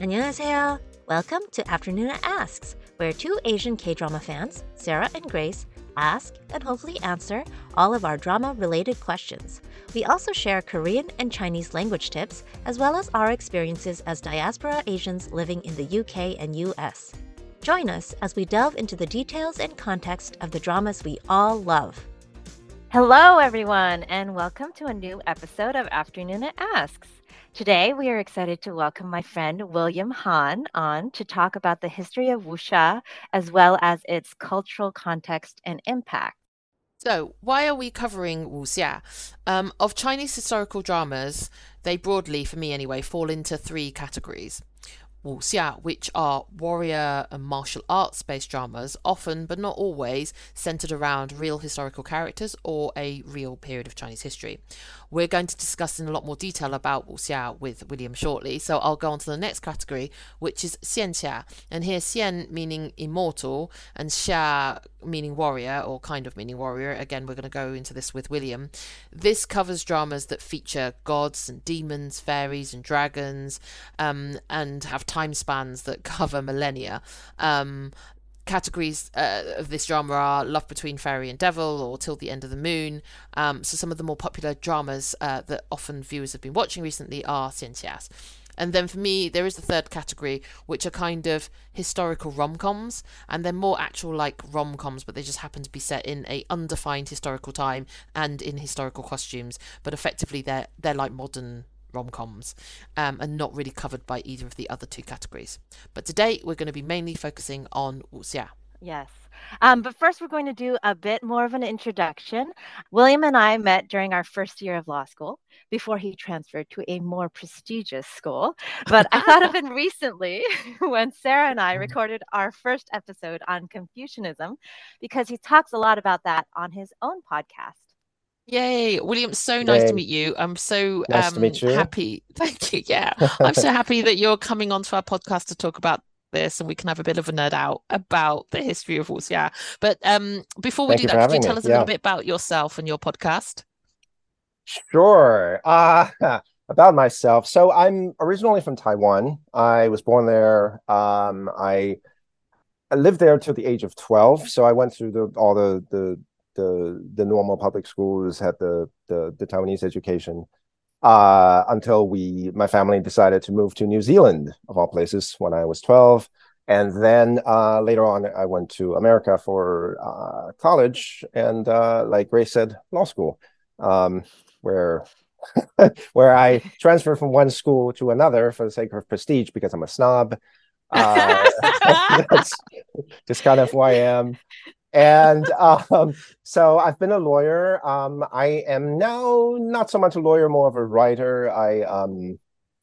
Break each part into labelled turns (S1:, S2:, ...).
S1: 안녕하세요. Welcome to Afternoon Asks, where two Asian K drama fans, Sarah and Grace, ask and hopefully answer all of our drama related questions. We also share Korean and Chinese language tips, as well as our experiences as diaspora Asians living in the UK and US. Join us as we delve into the details and context of the dramas we all love.
S2: Hello, everyone, and welcome to a new episode of Afternoon It Asks. Today, we are excited to welcome my friend William Han on to talk about the history of wuxia as well as its cultural context and impact.
S3: So, why are we covering wuxia? Um, of Chinese historical dramas, they broadly, for me anyway, fall into three categories wuxia, which are warrior and martial arts based dramas, often but not always centered around real historical characters or a real period of Chinese history. We're going to discuss in a lot more detail about wuxia with William shortly, so I'll go on to the next category, which is xianxia. And here, xian meaning immortal and xia meaning warrior or kind of meaning warrior. Again, we're going to go into this with William. This covers dramas that feature gods and demons, fairies and dragons, um, and have time spans that cover millennia. Um, categories uh, of this drama are Love Between Fairy and Devil or Till the End of the Moon. Um, so some of the more popular dramas uh, that often viewers have been watching recently are Xianxias. And then for me, there is the third category, which are kind of historical rom coms, and they're more actual like rom coms, but they just happen to be set in a undefined historical time and in historical costumes. But effectively, they're they're like modern rom coms, um, and not really covered by either of the other two categories. But today, we're going to be mainly focusing on wuxia.
S2: Yes. Um, but first, we're going to do a bit more of an introduction. William and I met during our first year of law school before he transferred to a more prestigious school. But I thought of him recently when Sarah and I recorded our first episode on Confucianism because he talks a lot about that on his own podcast.
S3: Yay, William! So nice Yay. to meet you. I'm so
S4: nice um,
S3: happy. Thank you. Yeah, I'm so happy that you're coming onto our podcast to talk about this and we can have a bit of a nerd out about the history of wuxia. But um, before we
S4: Thank
S3: do that, could you tell us a little bit about yourself and your podcast?
S4: Sure. Uh, about myself. So I'm originally from Taiwan. I was born there. Um, I, I lived there till the age of 12. So I went through the, all the, the, the, the normal public schools, had the, the, the Taiwanese education uh, until we, my family decided to move to New Zealand, of all places, when I was 12. And then uh, later on, I went to America for uh, college and, uh, like Grace said, law school, um, where where I transferred from one school to another for the sake of prestige because I'm a snob. Uh, that's just kind of who I am and um, so I've been a lawyer. Um, I am now not so much a lawyer, more of a writer. I um,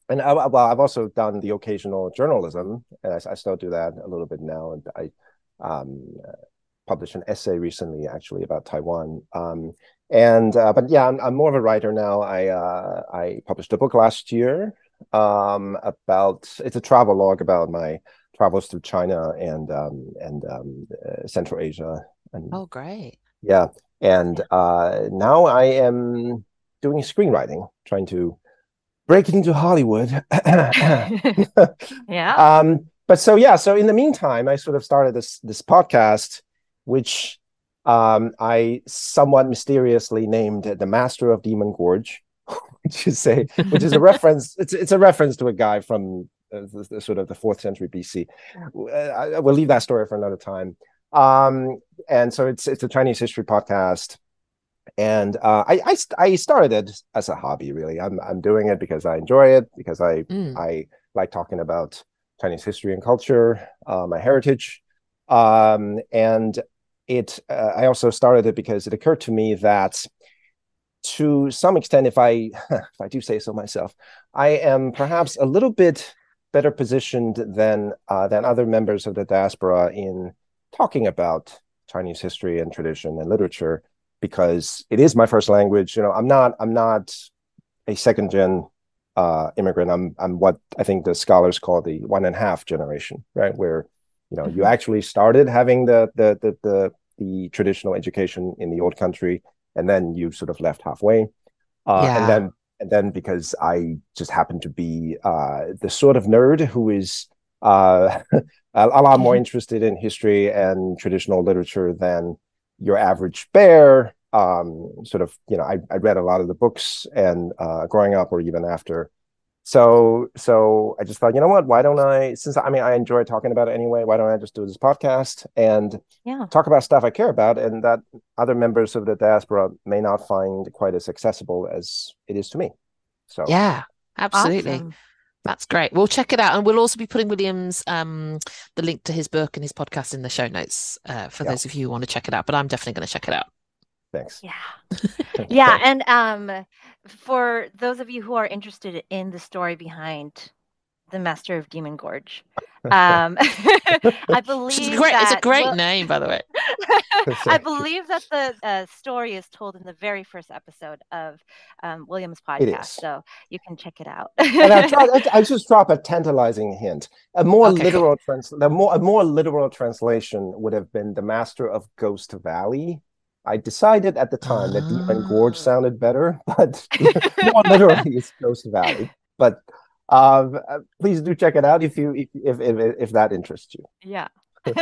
S4: and I, well, I've also done the occasional journalism, and I, I still do that a little bit now. And I um, published an essay recently, actually, about Taiwan. Um, and uh, but yeah, I'm, I'm, more of a writer now. I uh, I published a book last year um, about it's a travel log about my travels through China and um, and um, uh, Central Asia. And,
S3: oh, great!
S4: Yeah, and uh, now I am doing screenwriting, trying to break it into Hollywood.
S2: yeah.
S4: Um, but so yeah, so in the meantime, I sort of started this this podcast, which um, I somewhat mysteriously named the Master of Demon Gorge, which is a which is a reference. It's it's a reference to a guy from the, the, sort of the fourth century BC. Uh, I, will leave that story for another time. Um, and so it's it's a Chinese history podcast, and uh, I, I, I started it as a hobby. Really, I'm I'm doing it because I enjoy it because I mm. I like talking about Chinese history and culture, uh, my heritage, um, and it. Uh, I also started it because it occurred to me that to some extent, if I if I do say so myself, I am perhaps a little bit better positioned than uh, than other members of the diaspora in talking about Chinese history and tradition and literature because it is my first language. You know, I'm not I'm not a second gen uh, immigrant. I'm I'm what I think the scholars call the one and a half generation, right? Where you know you mm-hmm. actually started having the the the the, the traditional education in the old country, and then you sort of left halfway, uh, yeah. and then and then because I just happen to be uh, the sort of nerd who is uh, a, lot more interested in history and traditional literature than your average bear. Um, sort of, you know, I, I read a lot of the books and uh, growing up or even after so so i just thought you know what why don't i since i mean i enjoy talking about it anyway why don't i just do this podcast and
S2: yeah.
S4: talk about stuff i care about and that other members of the diaspora may not find quite as accessible as it is to me so
S3: yeah absolutely
S2: Awesome.
S3: That's great. We'll check it out, and we'll also be putting William's um the link to his book and his podcast in the show notes uh, for
S4: Yeah.
S3: those of you who want to check it out. But I'm definitely going to check it out.
S4: Thanks
S2: Yeah. Yeah, and um for those of you who are interested in the story behind the Master of Demon Gorge, um I believe
S3: is great. It's a great
S2: Wil-
S3: name, by the way.
S2: I believe that the uh, story is told in the very first episode of um, William's podcast, so you can check it out.
S4: and I, tried, I, I just drop a tantalizing hint. A more
S3: Okay.
S4: literal trans, the more a more literal translation would have been the Master of Ghost Valley. I decided at the time that Demon Gorge
S3: Ah.
S4: sounded better, but more literally is Ghost Valley. But um, uh, please do check it out if you if if if, if that interests you.
S2: Yeah.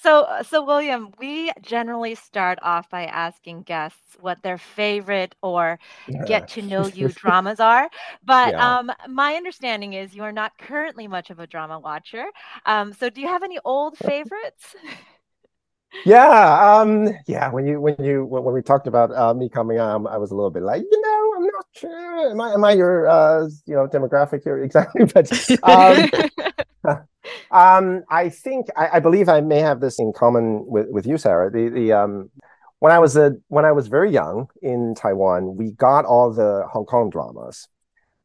S2: so, so William, we generally start off by asking guests what their favorite or get to know you dramas are. But
S4: Yeah.
S2: um, my understanding is you are not currently much of a drama watcher. Um, so, do you have any old favorites?
S4: Yeah, um, yeah. When you when you when, when we talked about uh, me coming on, I was a little bit like, you know, I'm not sure. Am I am I your uh, you know demographic here exactly? But um, um, I think I, I believe I may have this in common with with you, Sarah. The the um, when I was a when I was very young in Taiwan, we got all the Hong Kong dramas.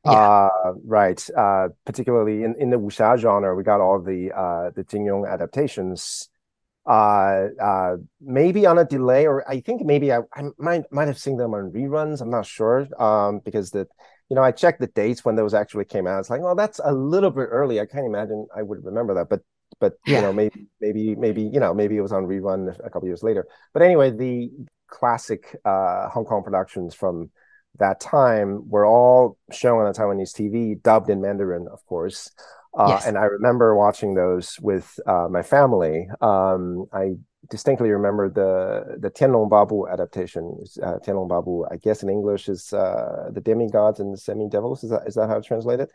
S3: Yeah.
S4: Uh, right. Uh, particularly in, in the wuxia genre, we got all the uh, the Jin Yong adaptations uh uh maybe on a delay or i think maybe i, I might might have seen them on reruns i'm not sure um because the you know i checked the dates when those actually came out it's like oh that's a little bit early i can't imagine i would remember that but but
S3: Yeah.
S4: you know maybe maybe maybe you know maybe it was on rerun a couple years later but anyway the classic uh hong kong productions from that time were all shown on Taiwanese TV, dubbed in Mandarin, of course. Uh,
S3: Yes.
S4: And I remember watching those with uh, my family. Um, I distinctly remember the the Tianlong Babu adaptation. Uh, Tianlong Babu, I guess in English, is uh, the demigods and the semi devils. Is that is that how it's translated?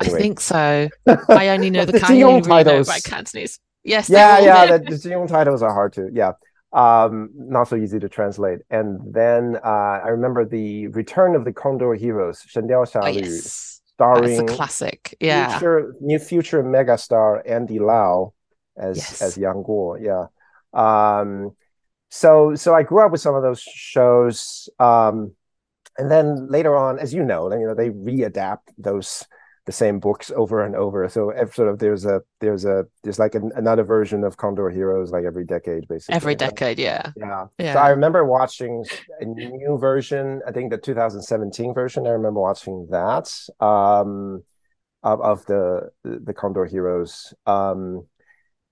S3: I think so. I only know the,
S4: The
S3: Cantonese,
S4: Jing
S3: really know
S4: titles.
S3: by Cantonese. Yes.
S4: yeah, yeah. The, the titles are hard to, yeah, um, not so easy to translate. And then uh, I remember the Return of the Condor Heroes, Shen Diao Xia
S3: Oh,
S4: Lu,
S3: yes. That's
S4: starring
S3: a classic. Yeah.
S4: future new future megastar Andy Lau as
S3: Yes.
S4: as Yang Guo. Yeah. Um, so so I grew up with some of those shows. Um, and then later on, as you know, you know they readapt those the same books over and over. So sort of there's a there's a there's like an, another version of Condor Heroes like every decade, basically.
S3: Every decade. Yeah.
S4: yeah.
S3: Yeah.
S4: So I remember watching a new version, I think the 2017 version. I remember watching that um, of, of the the Condor Heroes. Um,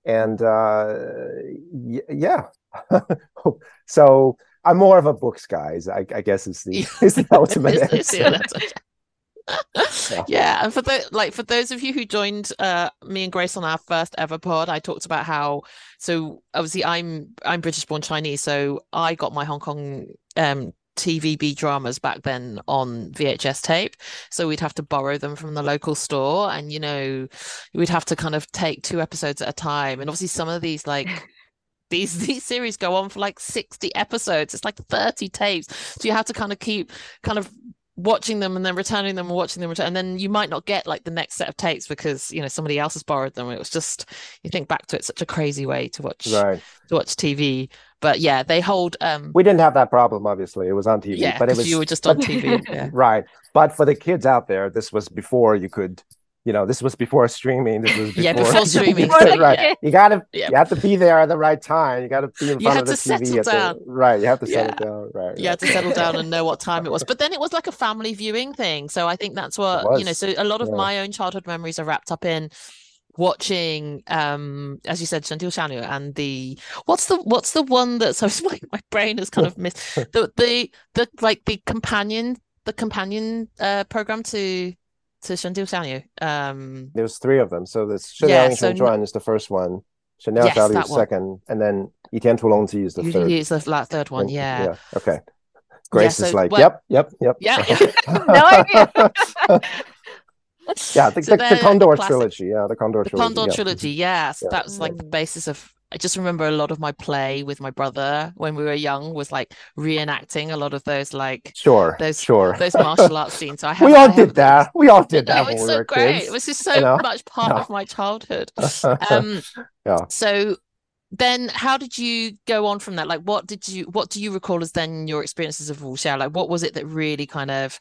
S4: and uh, y- yeah. so I'm more of a books guy. I, I guess is the is the ultimate
S3: It's- it's the
S4: answer. yeah.
S3: And for the like for those of you who joined uh me and grace on our first ever pod i talked about how so obviously i'm i'm british born chinese so i got my hong kong um tvb dramas back then on vhs tape. So we'd have to borrow them from the local store and you know we'd have to kind of take two episodes at a time. And obviously some of these like these these series go on for like 60 episodes. It's like 30 tapes. So you have to kind of keep kind of watching them and then returning them and watching them return and then you might not get like the next set of tapes because you know somebody else has borrowed them it was just you think back to it such a crazy way to watch
S4: Right.
S3: to watch tv but yeah they hold um
S4: We didn't have that problem, obviously. It was on TV,
S3: yeah
S4: but it was
S3: you were just on tv yeah
S4: Right. But for the kids out there, this was before you could, you know, this was before streaming. This was before,
S3: Yeah, before streaming.
S4: Right. You gotta
S3: Yeah.
S4: you have to be there at the right time. You gotta be in front of the
S3: to
S4: TV the right. You have to
S3: Yeah.
S4: settle down. Right.
S3: you had to settle down and know what time it was but then it was like a family viewing thing so i think that's what you know so a lot of
S4: yeah.
S3: my own childhood memories are wrapped up in watching um as you said Shantil Shanu and the what's the what's the one that so my, my brain has kind of missed the the the like the companion the companion uh program to to Xiangyu? Um,
S4: There's three of them. So this Shen
S3: Yeah, so
S4: Sheng is the first one. Liao
S3: Yes, that
S4: is
S3: one.
S4: second, and then Tu Long is the
S3: you
S4: third.
S3: use the la- third one,
S4: And-
S3: yeah.
S4: Okay. Grace
S3: so
S4: is like,
S3: what-
S4: yep, yep, yep.
S3: Yeah.
S2: No
S4: yeah, the,
S3: So
S4: the, the Condor
S3: classic-
S4: trilogy. Yeah, the Condor
S3: The
S4: trilogy.
S3: Condor
S4: yeah.
S3: trilogy, yes.
S4: Yeah.
S3: That was like the basis of I just remember a lot of my play with my brother when we were young was like reenacting a lot of those like
S4: Sure,
S3: Those-
S4: sure.
S3: those martial arts scenes. So I
S4: we
S3: I
S4: all
S3: have
S4: did that. We all did that when
S3: it's so
S4: were
S3: great.
S4: kids.
S3: It was just so
S4: you know?
S3: much part
S4: Yeah.
S3: of my childhood. Um,
S4: Yeah.
S3: So then, how did you go on from that? Like, what did you, what do you recall as then your experiences of wuxia? Like, what was it that really kind of,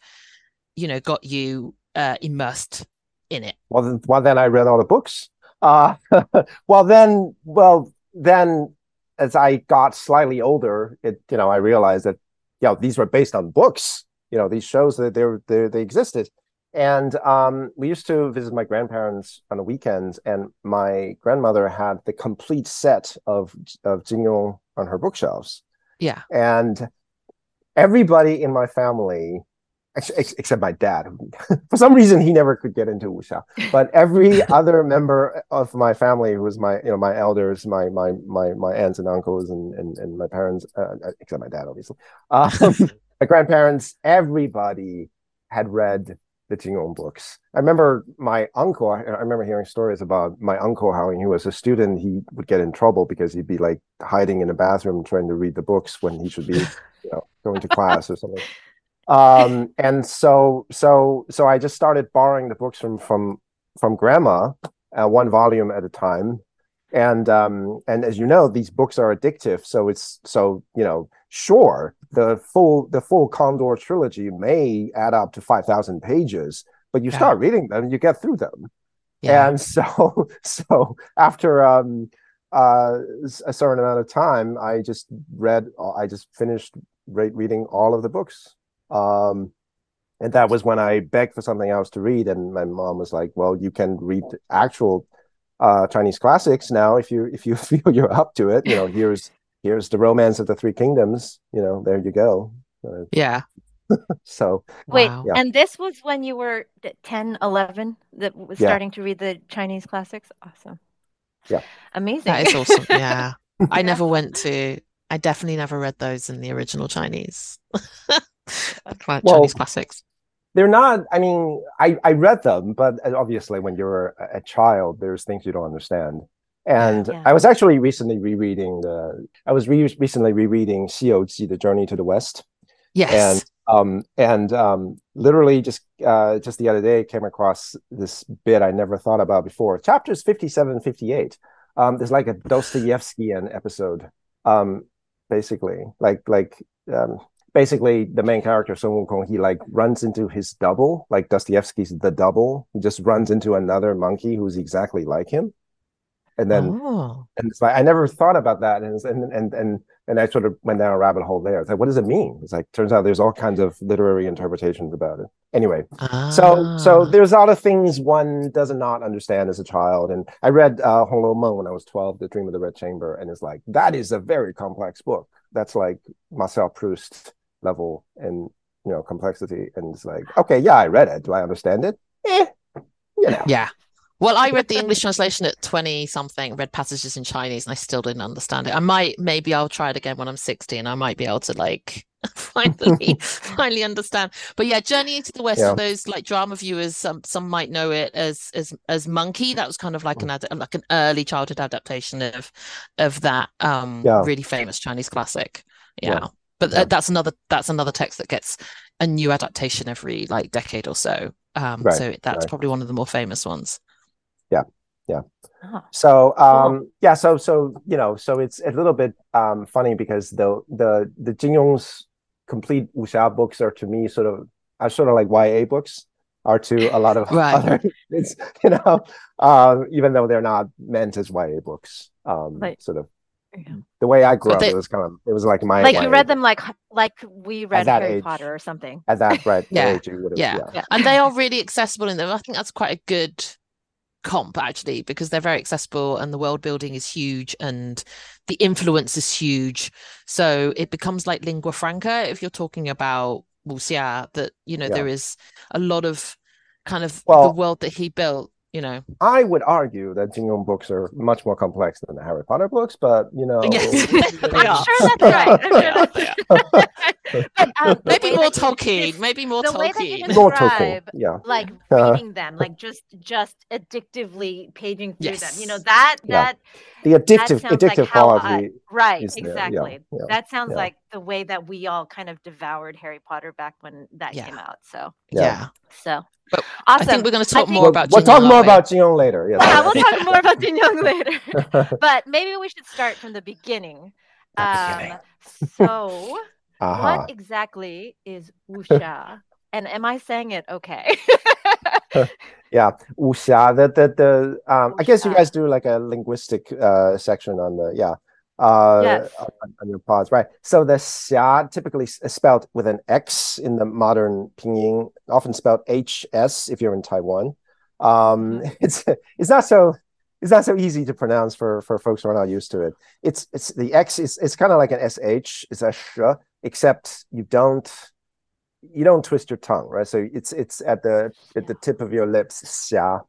S3: you know, got you uh, immersed in it?
S4: well, then, well, then I read all the books. Uh, well, then, well, then as I got slightly older, it, you know, I realized that, you know, these were based on books. You know, these shows that they they, they existed. And um, we used to visit my grandparents on the weekends, and my grandmother had the complete set of of Jin Yong on her bookshelves.
S3: Yeah.
S4: and everybody in my family except my dad for some reason he never could get into wuxia but every other member of my family who was my you know my elders my my my my aunts and uncles and and, and my parents uh, except my dad obviously um, my grandparents everybody had read the Jin Yong books. I remember my uncle. I, I remember hearing stories about my uncle how when he was a student he would get in trouble because he'd be like hiding in the bathroom trying to read the books when he should be, you know, going to class or something. Um, and so so so I just started borrowing the books from from from grandma, uh, one volume at a time. And um, and as you know, these books are addictive. So it's so you know, sure, the full the full Condor trilogy may add up to five thousand pages, but you
S3: Yeah.
S4: start reading them, you get through them.
S3: Yeah.
S4: And so so after um uh a certain amount of time, I just read I just finished re- reading all of the books. Um and that was when I begged for something else to read, and my mom was like, "Well, you can read actual uh, Chinese classics now if you if you feel you're up to it. You know, here's here's the Romance of the Three Kingdoms. You know, there you go. Uh,
S3: yeah.
S4: so
S2: Wait,
S3: Wow.
S4: Yeah.
S2: and this was when you were t- 10, 11 that was
S4: Yeah.
S2: starting to read the Chinese classics? Awesome.
S4: Yeah.
S2: Amazing.
S3: That is awesome. Yeah. I never went to, I definitely never read those in the original Chinese.
S4: well,
S3: Chinese classics?
S4: They're not. I mean, I I read them, but obviously, when you're a child, there's things you don't understand. And
S2: yeah.
S4: I was actually recently rereading the. I was re- recently rereading COG, The Journey to the West.
S3: Yes.
S4: And um, and um, literally just uh, just the other day came across this bit I never thought about before. Chapters 57 and 58. Um, there's like a Dostoevsky episode, um, basically. Like like um, basically the main character Sun Wukong he like runs into his double like Dostoevsky's the double he just runs into another monkey who's exactly like him and then
S3: oh.
S4: and it's like I never thought about that, and and and and and I sort of went down a rabbit hole there. It's like, what does it mean? It's like turns out there's all kinds of literary interpretations about it. Anyway, so so
S3: Ah.
S4: there's a lot of things one does not understand as a child. And I read uh, Hong Lou Meng when I was 12, The Dream of the Red Chamber, and it's like that is a very complex book. That's like Marcel Proust level and you know complexity. And it's like, okay, yeah, I read it. Do I understand it? Eh, you know.
S3: Yeah. Well, I read the English translation at 20 something, read passages in Chinese, and I still didn't understand it. I might, maybe I'll try it again when I'm 60 and I might be able to like finally, finally understand. But yeah, Journey to the West
S4: Yeah.
S3: for those like drama viewers, some some might know it as as as Monkey. That was kind of like an ad, like an early childhood adaptation of of that um
S4: Yeah.
S3: really famous Chinese classic.
S4: Yeah.
S3: Yeah. But
S4: Yeah.
S3: uh, that's another that's another text that gets a new adaptation every like decade or so. Um,
S4: Right,
S3: so that's
S4: right.
S3: probably one of the more famous ones.
S2: Oh,
S4: So um yeah, so so you know, so it's a little bit um funny because the the the Jin Yong's complete wuxia books are to me sort of are sort of like YA books are to a lot of
S3: Right.
S4: other it's you know um even though they're not meant as YA books. Um
S2: Like-
S4: sort of
S2: yeah.
S4: The way I grew
S3: But
S4: up
S3: they-
S4: it was kind of it was like my
S2: Like you read
S4: book.
S2: them like like we read Harry
S4: age.
S2: Potter or something.
S4: at that right
S3: Yeah.
S4: age have
S3: Yeah.
S4: yeah.
S2: Yeah.
S3: and they are really accessible in them. I think that's quite a good comp actually because they're very accessible and the world building is huge and the influence is huge. So it becomes like lingua franca if you're talking about wuxia that you know
S4: Yeah.
S3: there is a lot of kind of the world that he built you know
S4: I would argue that Jin Yong books are much more complex than the Harry Potter books, but you know,
S3: Yes.
S2: I'm
S3: They are.
S2: sure that's right. I'm sure
S3: they
S2: that's but, um,
S3: maybe more
S2: that
S3: Tolkien
S2: des-
S3: maybe more
S2: the way that you
S3: Tolkien
S4: more Tolkien. Yeah,
S2: like
S4: Uh,
S2: reading them, like just just addictively paging through them. You know
S3: Yes.
S2: that
S4: Yeah.
S2: that
S4: the addictive,
S2: sounds like
S4: addictive
S2: how I-
S4: quality.
S2: right
S4: is there, yeah,
S2: exactly.
S4: yeah,
S2: that sounds
S4: yeah.
S2: like the way that we all kind of devoured Harry Potter back when that
S3: Yeah.
S2: came out. So
S4: Yeah.
S3: yeah,
S2: so
S3: But
S2: awesome.
S3: I think we're going to talk
S2: think-
S3: more
S4: We'll,
S3: about
S4: we'll talk more
S3: aren't
S4: about Jin Yong later. Yes.
S2: yeah, we'll talk more about Jin Yong later. but maybe we should start from the beginning.
S4: The
S2: Um,
S4: beginning.
S2: so,
S4: Aha.
S2: what exactly is wuxia? and am I saying it okay?
S4: Yeah, wuxia. The the the. Um, I guess you guys do like a linguistic uh section on the yeah. Uh,
S2: Yes.
S4: on, on your pods, right? So the xia typically is spelled with an X in the modern pinyin, often spelled HS if you're in Taiwan. Um, it's it's not so it's not so easy to pronounce for for folks who are not used to it. It's it's the X is it's kind of like an SH, it's a sh, except you don't you don't twist your tongue, right? So it's it's at the at the tip of your lips, xia.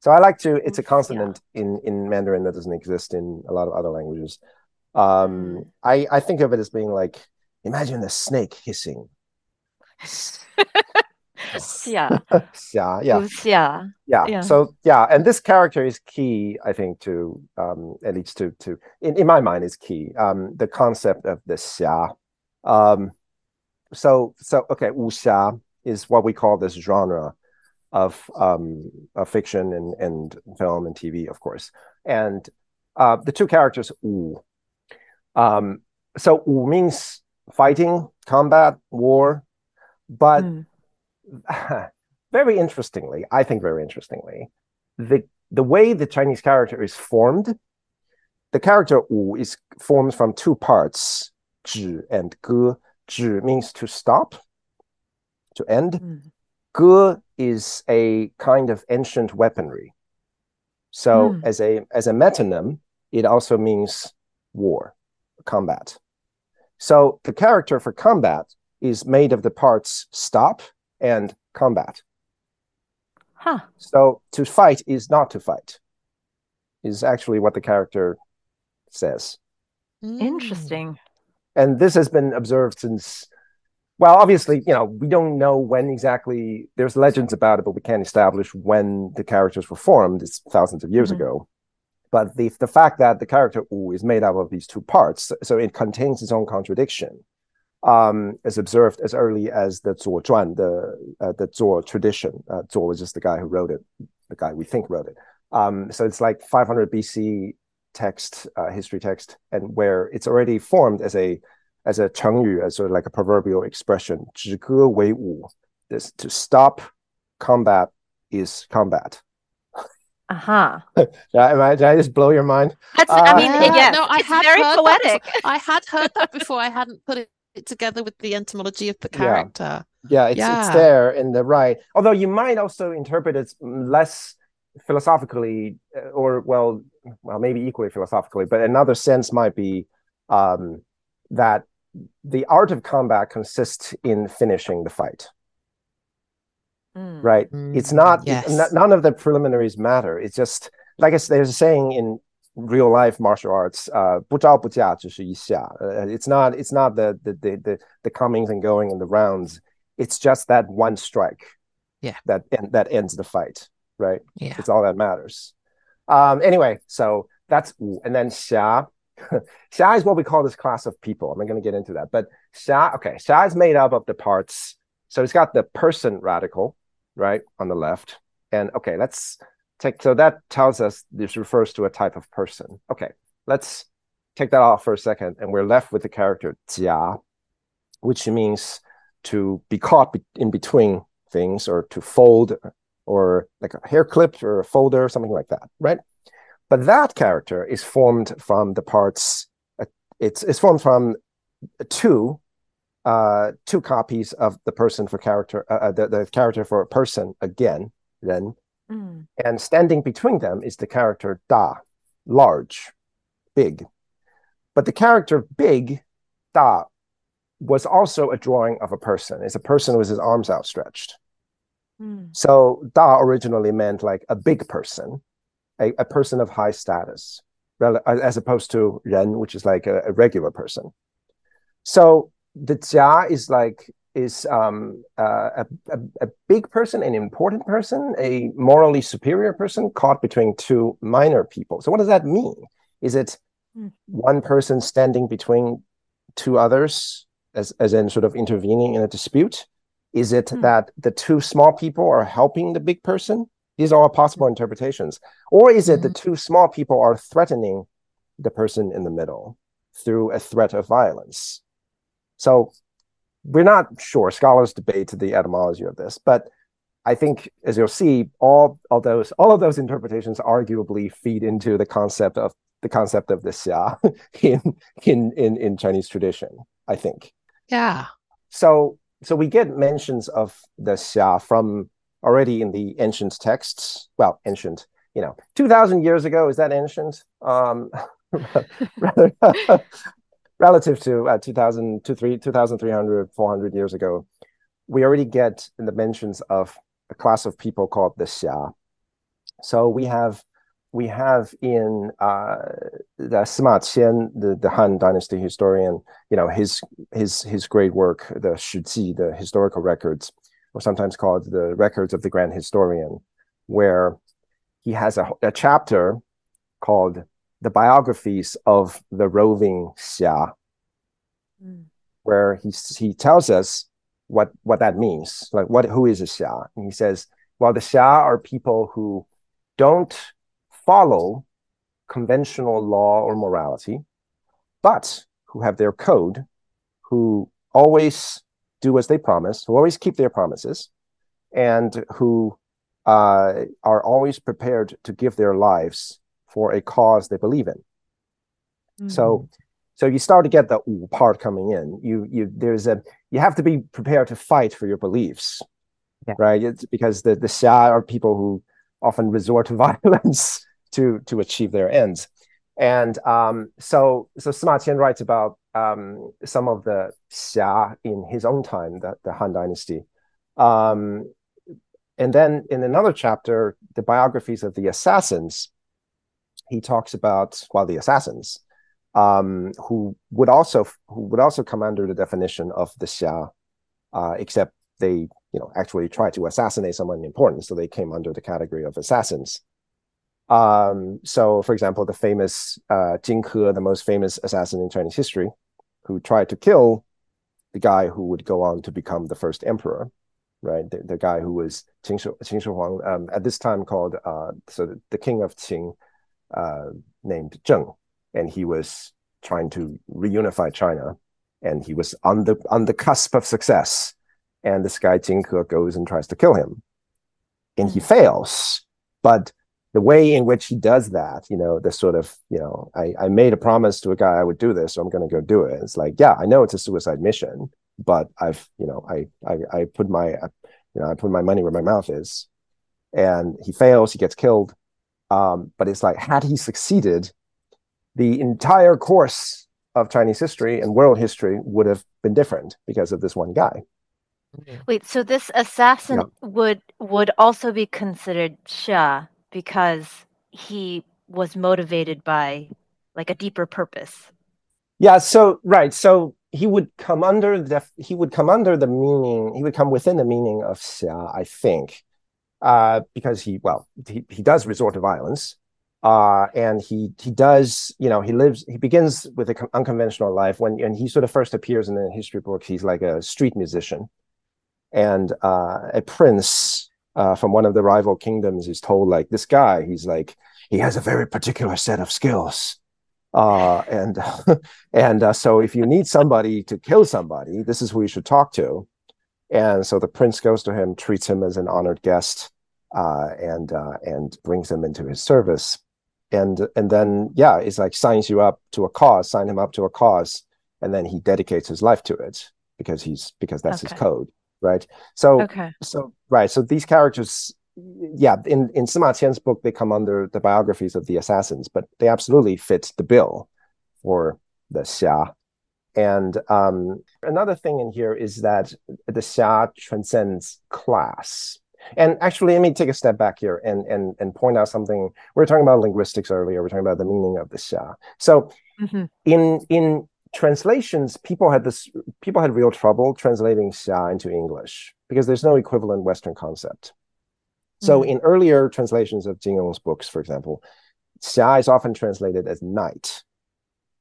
S4: So I like to. It's a consonant in in Mandarin that doesn't exist in a lot of other languages. Um, I I think of it as being like imagine a snake hissing.
S2: yeah.
S4: Xia, yeah,
S2: Wuxia.
S4: yeah.
S2: yeah.
S4: So yeah, and this character is key, I think, to um, at least to to in, in my mind is key. Um, the concept of the xia. Um, so so okay, wuxia is what we call this genre of um of fiction and and film and TV, of course. And uh, the two characters wu. Um, so wu means fighting, combat, war, but
S2: Mm.
S4: very interestingly, I think very interestingly, the the way the Chinese character is formed, the character wu is formed from two parts, zhi and ge. Zhi means to stop, to end.
S2: Mm.
S4: Ge is a kind of ancient weaponry. So
S2: Hmm.
S4: as a as a metonym, it also means war, combat. So the character for combat is made of the parts stop and combat.
S2: Huh.
S4: So to fight is not to fight, is actually what the character says.
S3: Mm.
S2: Interesting.
S4: And this has been observed since, well, obviously, you know, we don't know when exactly, there's legends about it, but we can't establish when the characters were formed. It's thousands of years
S2: Mhm.
S4: ago. But the, the fact that the character is made up of these two parts, so it contains its own contradiction, um, is observed as early as the Zuo Zhuan, the uh, the Zuo tradition. Uh, Zuo was just the guy who wrote it, the guy we think wrote it. Um, so it's like 500 BC text, uh, history text, and where it's already formed as a as a 成语, as sort of like a proverbial expression, 止戈为武. This to stop combat is combat.
S2: Uh huh.
S4: Yeah, am I, did I just blow your mind?
S2: That's.
S4: Uh,
S2: I mean,
S3: Yeah,
S2: yes,
S3: no, I
S2: it's
S3: had
S2: very
S3: heard that
S2: poetic.
S3: I had heard that before. I hadn't put it, it together with the entomology of the character.
S4: Yeah, it's it's
S3: Yeah.
S4: there in the right. Although you might also interpret it less philosophically, uh, or well, well, maybe equally philosophically. But another sense might be um, that the art of combat consists in finishing the fight.
S2: Mm.
S4: Right? It's not.
S3: yes.
S4: n- none of the preliminaries matter. It's just like I s- there's a saying in real life martial arts. Uh, 不招不架只是一下. Uh, it's not. It's not the the the the, the comings and going and the rounds. It's just that one strike.
S3: Yeah.
S4: That en- that ends the fight. Right.
S3: Yeah.
S4: It's all that matters. Um, anyway, so that's Wu. And then Xia. Xia is what we call this class of people. I'm not going to get into that. But Xia, okay, Xia is made up of the parts. So it's got the person radical, right, on the left. And okay, let's take, so that tells us this refers to a type of person. Okay, let's take that off for a second. And we're left with the character Jia, which means to be caught in between things or to fold or like a hair clip or a folder, something like that, right? But that character is formed from the parts. Uh, it's it's formed from two uh, two copies of the person for character, uh, uh, the the character for a person again, then,
S2: Mm.
S4: and standing between them is the character Da, large, big. But the character big, Da, was also a drawing of a person. It's a person with his arms outstretched.
S2: Mm.
S4: So Da originally meant like a big person, a, a person of high status, as opposed to Ren, which is like a, a regular person. So the Jia is like is um, uh, a, a, a big person, an important person, a morally superior person caught between two minor people. So what does that mean? Is it
S2: Hmm.
S4: one person standing between two others, as as in sort of intervening in a dispute? Is it
S2: Hmm.
S4: that the two small people are helping the big person? These are all possible interpretations. Or is it the two small people are threatening the person in the middle through a threat of violence? So we're not sure. Scholars debate the etymology of this, but I think, as you'll see, all of those all of those interpretations arguably feed into the concept of the concept of the xia in in in in Chinese tradition. I think
S3: Yeah.
S4: so. So we get mentions of the xia from already in the ancient texts. Well, ancient, you know, two thousand years ago. Is that ancient? Um, rather, relative to uh, 2000 to 3 2300 400 years ago we already get in the mentions of a class of people called the xia. So we have we have in uh, the Sima Qian, the, the Han Dynasty historian, you know, his his his great work, the Shiji, the historical records, or sometimes called the records of the Grand Historian, where he has a, a chapter called the biographies of the roving Xia,
S2: Mm.
S4: where he he tells us what what that means, like what who is a Xia, and he says, well, the Xia are people who don't follow conventional law or morality, but who have their code, who always do as they promise, who always keep their promises, and who uh, are always prepared to give their lives for a cause they believe in. So, so you start to get the wu part coming in. You you there's a you have to be prepared to fight for your beliefs,
S5: Yeah.
S4: right? It's because the the xia are people who often resort to violence to to achieve their ends. And um, so so Sima Qian writes about um, some of the xia in his own time, the, the Han Dynasty. Um, and then in another chapter, the biographies of the assassins, he talks about well the assassins um, who would also who would also come under the definition of the xia, uh, except they you know actually tried to assassinate someone important, so they came under the category of assassins. Um, so, for example, the famous uh, Jing Ke, the most famous assassin in Chinese history, who tried to kill the guy who would go on to become the first emperor, right? The, the guy who was Qin Shi, Huang, um, at this time called uh, so the, the king of Qin, uh, named Zheng, and he was trying to reunify China, and he was on the on the cusp of success. And this guy Jing Ke goes and tries to kill him, and he fails. But the way in which he does that, you know, the sort of, you know, I, I made a promise to a guy I would do this, so I'm going to go do it. It's like, yeah, I know it's a suicide mission, but I've, you know, I, I, I put my, you know, I put my money where my mouth is, and he fails, he gets killed. Um, but it's like, had he succeeded, the entire course of Chinese history and world history would have been different because of this one guy.
S2: Wait, so this assassin would would also be considered Xia because he was motivated by like a deeper purpose.
S4: Yeah. So right. So he would come under the he would come under the meaning. He would come within the meaning of xia, I think, uh, because he well he he does resort to violence, uh, and he he does you know he lives he begins with an unconventional life when and he sort of first appears in the history books. He's like a street musician, and uh, a prince uh, from one of the rival kingdoms is told like this guy. He's like he has a very particular set of skills uh, and and uh, so if you need somebody to kill somebody, this is who you should talk to. And so the prince goes to him, treats him as an honored guest, uh, and uh, and brings them into his service. And and then yeah, it's like signs you up to a cause, sign him up to a cause, and then he dedicates his life to it because he's because that's his code, right? So
S2: Okay.
S4: so right, so these characters, yeah, in in Sima Qian's book, they come under the biographies of the assassins, but they absolutely fit the bill for the xia. and um, another thing in here is that the xia transcends class. And actually, let me take a step back here and and and point out something. We were talking about linguistics earlier. We are talking about the meaning of the xia. So, mm-hmm. in in translations, people had this people had real trouble translating xia into English because there's no equivalent Western concept. So, mm-hmm. in earlier translations of Jin Yong's books, for example, xia is often translated as knight.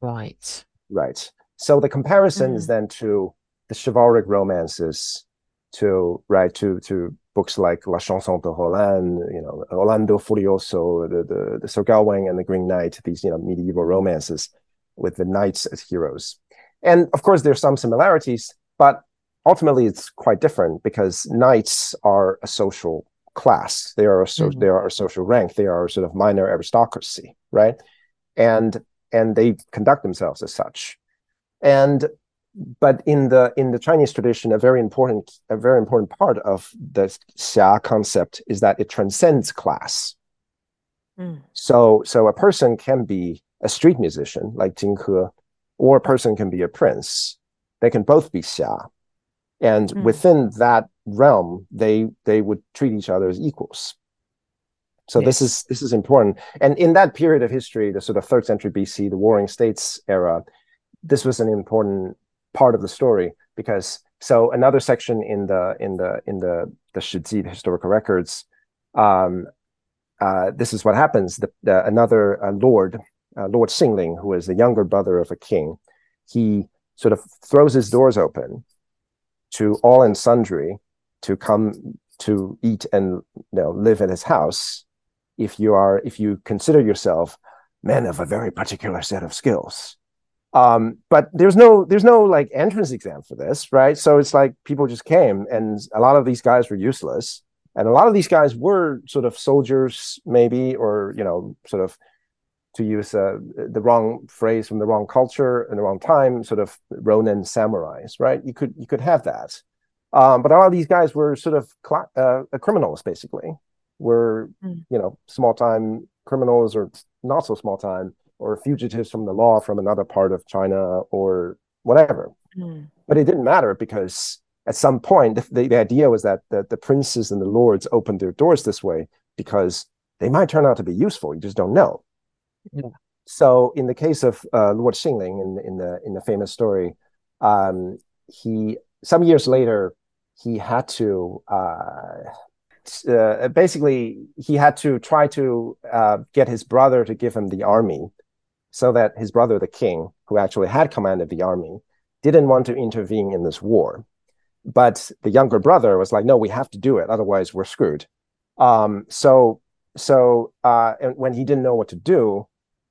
S3: Right.
S4: Right. So the comparison mm-hmm. is then to the chivalric romances, to right to to books like La Chanson de Roland, you know, Orlando Furioso, the the, the Sir Gawain and the Green Knight, these you know medieval romances with the knights as heroes. And of course, there's some similarities, but ultimately it's quite different because knights are a social class. They are a so, mm-hmm. they are a social rank. They are sort of minor aristocracy, right? And and they conduct themselves as such. And but in the in the Chinese tradition, a very important a very important part of the xia concept is that it transcends class. Mm. So so a person can be a street musician like Jing Ke, or a person can be a prince. They can both be xia, and mm. within that realm, they they would treat each other as equals. So yes. this is this is important. And in that period of history, the sort of third century BC, the Warring States era, this was an important part of the story because so another section in the in the in the the Shiji, the historical records, um, uh, this is what happens. The, the another uh, lord, uh, Lord Xinling, who is the younger brother of a king, he sort of throws his doors open to all and sundry to come to eat and you know, live at his house if you are if you consider yourself men of a very particular set of skills um, but there's no there's no like entrance exam for this, right? So it's like people just came, and a lot of these guys were useless, and a lot of these guys were sort of soldiers, maybe, or you know, sort of to use uh, the wrong phrase from the wrong culture in the wrong time, sort of Ronin samurais, right? You could you could have that, um, but a lot of these guys were sort of cl- uh, criminals, basically, were mm. you know small time criminals or not so small time or fugitives from the law from another part of China or whatever. Mm. But it didn't matter because at some point the, the idea was that the, the princes and the lords opened their doors this way because they might turn out to be useful. You just don't know. Yeah. So in the case of uh, Lord Xinling in, in the in the famous story, um, he some years later he had to uh, uh, basically he had to try to uh, get his brother to give him the army so that his brother, the king, who actually had command of the army, didn't want to intervene in this war. But the younger brother was like, no, we have to do it. Otherwise, we're screwed. Um, so, so uh, and when he didn't know what to do,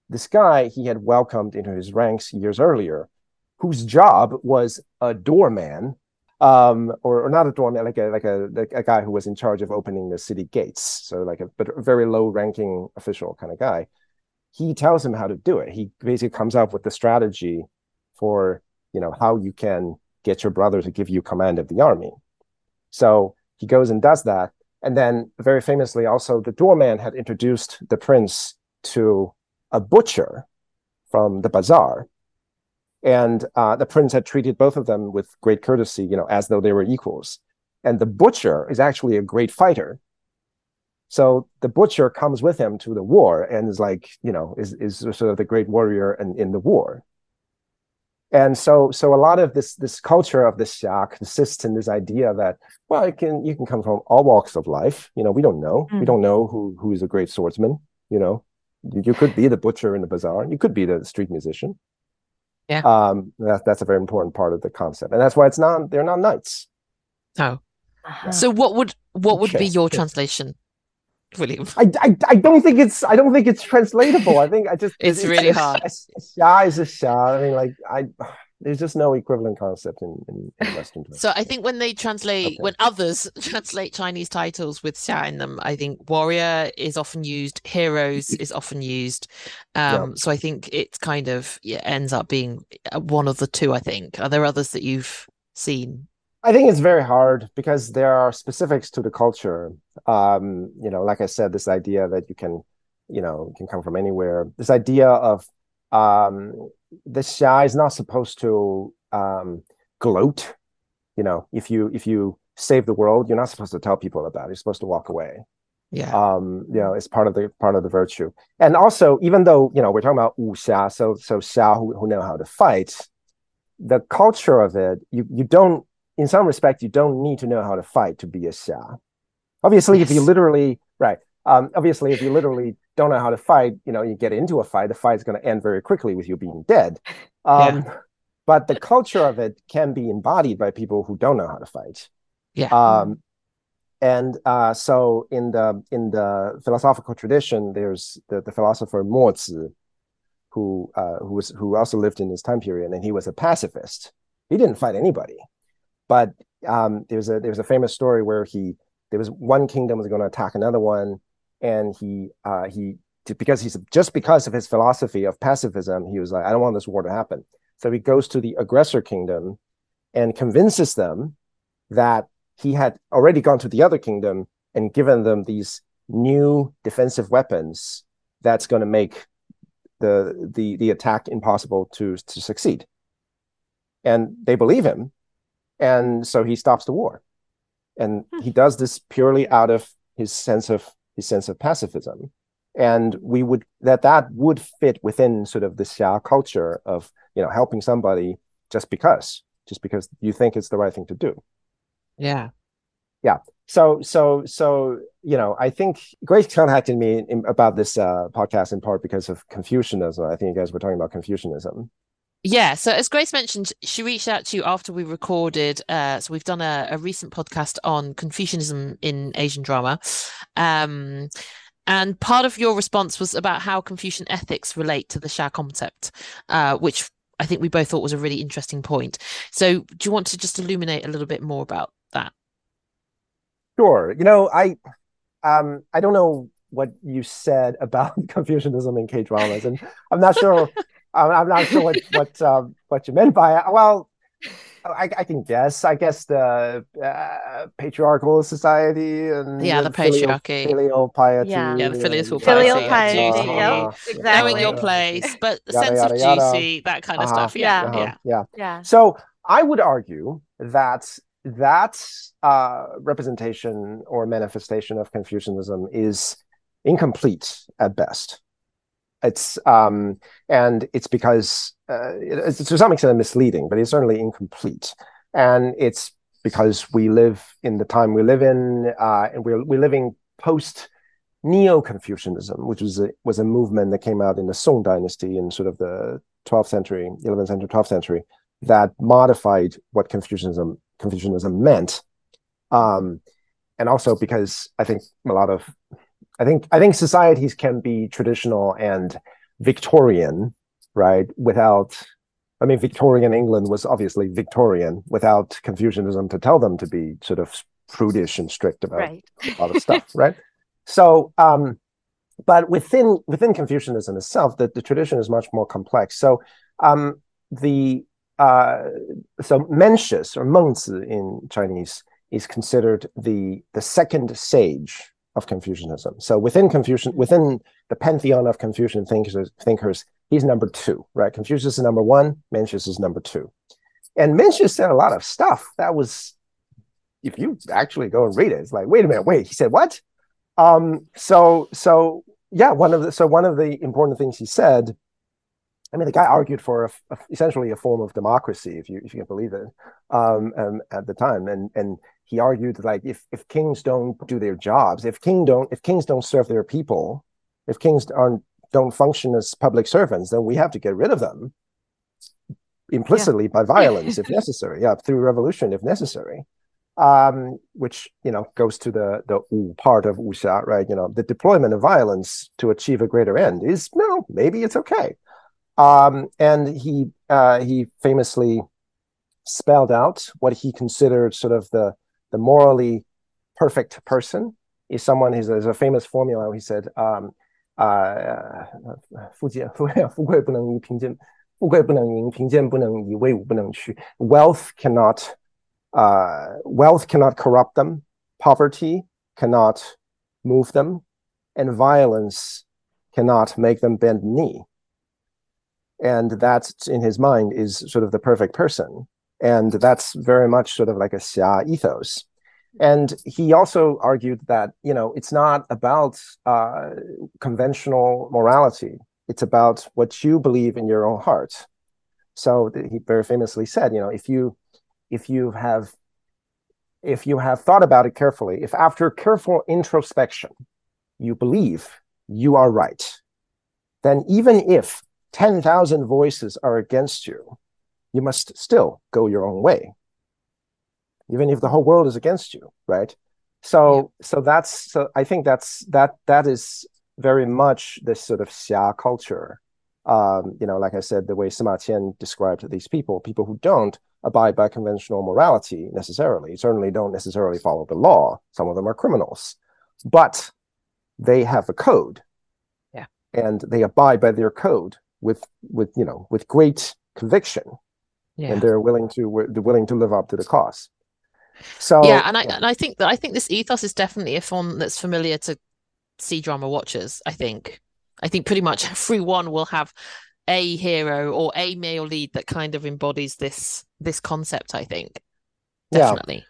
S4: this guy he had welcomed into his ranks years earlier, whose job was a doorman, um, or, or not a doorman, like a like a like a guy who was in charge of opening the city gates. So like a but a very low ranking official kind of guy he tells him how to do it. He basically comes up with the strategy for you know how you can get your brother to give you command of the army. So he goes and does that, and then very famously, also the doorman had introduced the prince to a butcher from the bazaar, and uh, the prince had treated both of them with great courtesy, you know, as though they were equals. And the butcher is actually a great fighter so the butcher comes with him to the war and is like, you know, is is sort of the great warrior in, in the war. And so so a lot of this this culture of the xia consists in this idea that, well, it can you can come from all walks of life. You know, we don't know. Mm. We don't know who who is a great swordsman, you know. You, you could be the butcher in the bazaar, you could be the street musician.
S3: Yeah.
S4: Um, that, that's a very important part of the concept. And that's why it's not they're not knights.
S3: Oh. Uh-huh. So what would what would be your translation? William?
S4: I, I, I don't think it's I don't think it's translatable. I think I just
S3: it's, it's really it's, hard.
S4: Xia is a xia. I mean, like I there's just no equivalent concept in, in, in Western.
S3: so I think when they translate, okay. when others translate Chinese titles with xia in them, I think warrior is often used, heroes is often used. Um, yeah. So I think it kind of yeah, ends up being uh, one of the two. I think. Are there others that you've seen?
S4: I think it's very hard because there are specifics to the culture. Um, you know, like I said, this idea that you can, you know, can come from anywhere. This idea of um, the xia is not supposed to um, gloat. You know, if you if you save the world, you're not supposed to tell people about it. You're supposed to walk away.
S3: Yeah.
S4: Um, you know, it's part of the part of the virtue. And also, even though you know we're talking about wuxia, so so xia who, who know how to fight, the culture of it, you you don't, in some respect, you don't need to know how to fight to be a xia. Obviously,
S3: Yes.
S4: if you literally right, um, obviously, if you literally don't know how to fight, you know, you get into a fight, the fight's going to end very quickly with you being dead. Um, But the culture of it can be embodied by people who don't know how to fight.
S3: Yeah.
S4: Um, and uh, so in the in the philosophical tradition, there's the, the philosopher Mo Zi, who uh, who was who also lived in this time period, and he was a pacifist. He didn't fight anybody, but um, there's a there's a famous story where he there was one kingdom was going to attack another one, and he uh, he because he's just because of his philosophy of pacifism, he was like, I don't want this war to happen. So he goes to the aggressor kingdom and convinces them that he had already gone to the other kingdom and given them these new defensive weapons that's going to make the the the attack impossible to to succeed and they believe him and so he stops the war. And he does this purely out of his sense of his sense of pacifism. And we would that that would fit within sort of the Xia culture of you know helping somebody just because just because you think it's the right thing to do.
S3: Yeah. Yeah.
S4: so so so you know i think grace contacted me in, about this uh, podcast in part because of confucianism. I think you guys were talking about confucianism
S3: Yeah, so as Grace mentioned, she reached out to you after we recorded. Uh, so we've done a, a recent podcast on Confucianism in Asian drama. Um, and part of your response was about how Confucian ethics relate to the Xia concept, uh, which I think we both thought was a really interesting point. So do you want to just illuminate a little bit more about that?
S4: sure you know i um i don't know what you said about confucianism in k dramas and i'm not sure I'm, I'm not sure what what um, what you meant by it well I, I can guess. I guess the uh, patriarchal society and
S3: Yeah, the
S4: filial-
S3: patriarchy.
S4: filial piety,
S2: Yeah.
S3: Yeah, the filial
S4: and-
S3: piety,
S2: Filial
S3: yeah,
S2: piety,
S3: duty,
S2: yep, exactly.
S3: Knowing your place, but the
S4: Yada,
S3: sense of
S4: yada, yada.
S3: duty, that kind of
S4: Uh-huh.
S3: stuff. Yeah,
S2: Yeah.
S3: yeah.
S4: Uh-huh, yeah.
S2: Yeah.
S4: So I would argue that that uh, representation or manifestation of Confucianism is incomplete at best. It's um, and it's because uh, it's to some extent misleading, but it's certainly incomplete, and it's because we live in the time we live in, uh, and we're we're living post Neo-Confucianism, which was a, was a movement that came out in the Song Dynasty in sort of the 12th century, 11th century, 12th century, that modified what Confucianism Confucianism meant, um, and also because I think a lot of, I think I think societies can be traditional and Victorian, right? Without, I mean, Victorian England was obviously Victorian without Confucianism to tell them to be sort of prudish and strict about
S2: Right.
S4: a lot of stuff, right? So, um, but within within Confucianism itself, the, the tradition is much more complex. So, um, the uh, so Mencius or Mengzi in Chinese is considered the the second sage of Confucianism. So within Confucian, within the pantheon of Confucian thinkers, thinkers, he's number two, right? Confucius is number one, Mencius is number two, and Mencius said a lot of stuff that was, if you actually go and read it, it's like, wait a minute, wait, he said what? Um, so so yeah, one of the so one of the important things he said. I mean, the guy argued for a, a- essentially a form of democracy, if you if you can believe it, um, um, at the time, and and he argued that, like if if kings don't do their jobs, if king don't if kings don't serve their people, if kings aren't don't function as public servants, then we have to get rid of them implicitly by violence if necessary, yeah, through revolution if necessary. Um, which you know goes to the the Wu part of wuxia, right? You know, the deployment of violence to achieve a greater end is no, maybe it's okay. Um, and he uh, he famously spelled out what he considered sort of the the morally perfect person is someone who's there's a famous formula he said um uh 富贱富富贵不能移贫贱富贵不能赢贫贱不能移威武不能屈 wealth cannot uh wealth cannot corrupt them poverty cannot move them and violence cannot make them bend the knee and that in his mind is sort of the perfect person and that's very much sort of like a xia ethos. And he also argued that you know it's not about uh, conventional morality. It's about what you believe in your own heart. So he very famously said you know if you if you have if you have thought about it carefully if after careful introspection you believe you are right then even if 10,000 voices are against you, you must still go your own way, even if the whole world is against you, right? So, yeah. so that's so. I think that's that that is very much this sort of xia culture. Um, you know, like I said, the way Sima Qian described these people, people who don't abide by conventional morality necessarily, certainly don't necessarily follow the law. Some of them are criminals, but they have a code.
S3: Yeah.
S4: And they abide by their code with with you know with great conviction yeah. and they're willing to they're willing to live up to the cost. so
S3: yeah and i yeah. and i think that i think this ethos is definitely a form that's familiar to c drama watchers i think i think pretty much everyone will have a hero or a male lead that kind of embodies this this concept i think definitely yeah.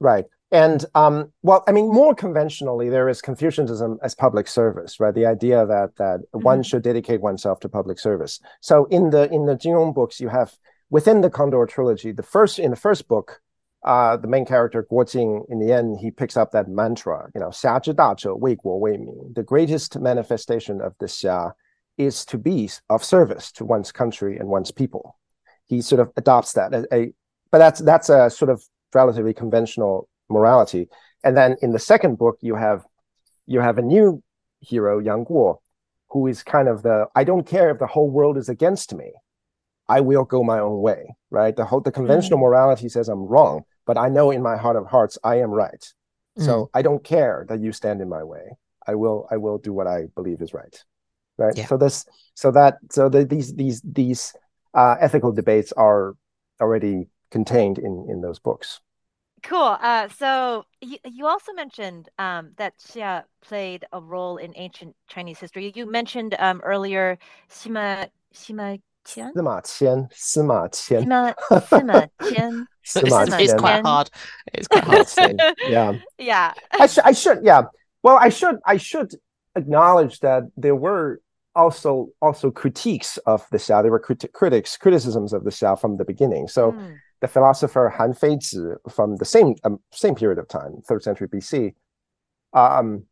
S4: right and um, well, I mean, more conventionally, there is Confucianism as public service, right? The idea that that mm-hmm. one should dedicate oneself to public service. So in the in the Rong books, you have within the Condor trilogy, the first in the first book, uh, the main character Guo Jing, in the end, he picks up that mantra, you know, 辖之大者，为国为民. The greatest manifestation of this xia is to be of service to one's country and one's people. He sort of adopts that. A, a, but that's that's a sort of relatively conventional morality. And then in the second book, you have you have a new hero, Yang Guo, who is kind of the I don't care if the whole world is against me. I will go my own way, right? The whole the conventional mm. morality says I'm wrong, but I know in my heart of hearts I am right. Mm. So I don't care that you stand in my way. I will I will do what I believe is right. Right. Yeah. So this so that so the, these these these uh, ethical debates are already contained in in those books.
S2: Cool. Uh, so you, you also mentioned um, that Xia played a role in ancient Chinese history. You mentioned um, earlier Sima Sima Qian.
S4: Sima Qian. Sima Qian.
S2: Sima Sima Qian.
S3: Sima It's quite hard. It's quite hard to say.
S4: Yeah.
S2: Yeah.
S4: I should. I should. Yeah. Well, I should. I should acknowledge that there were also also critiques of the Xia. There were crit- critics criticisms of the Xia from the beginning. So. Mm the philosopher Han Feizi from the same um, same period of time, third century BC, um,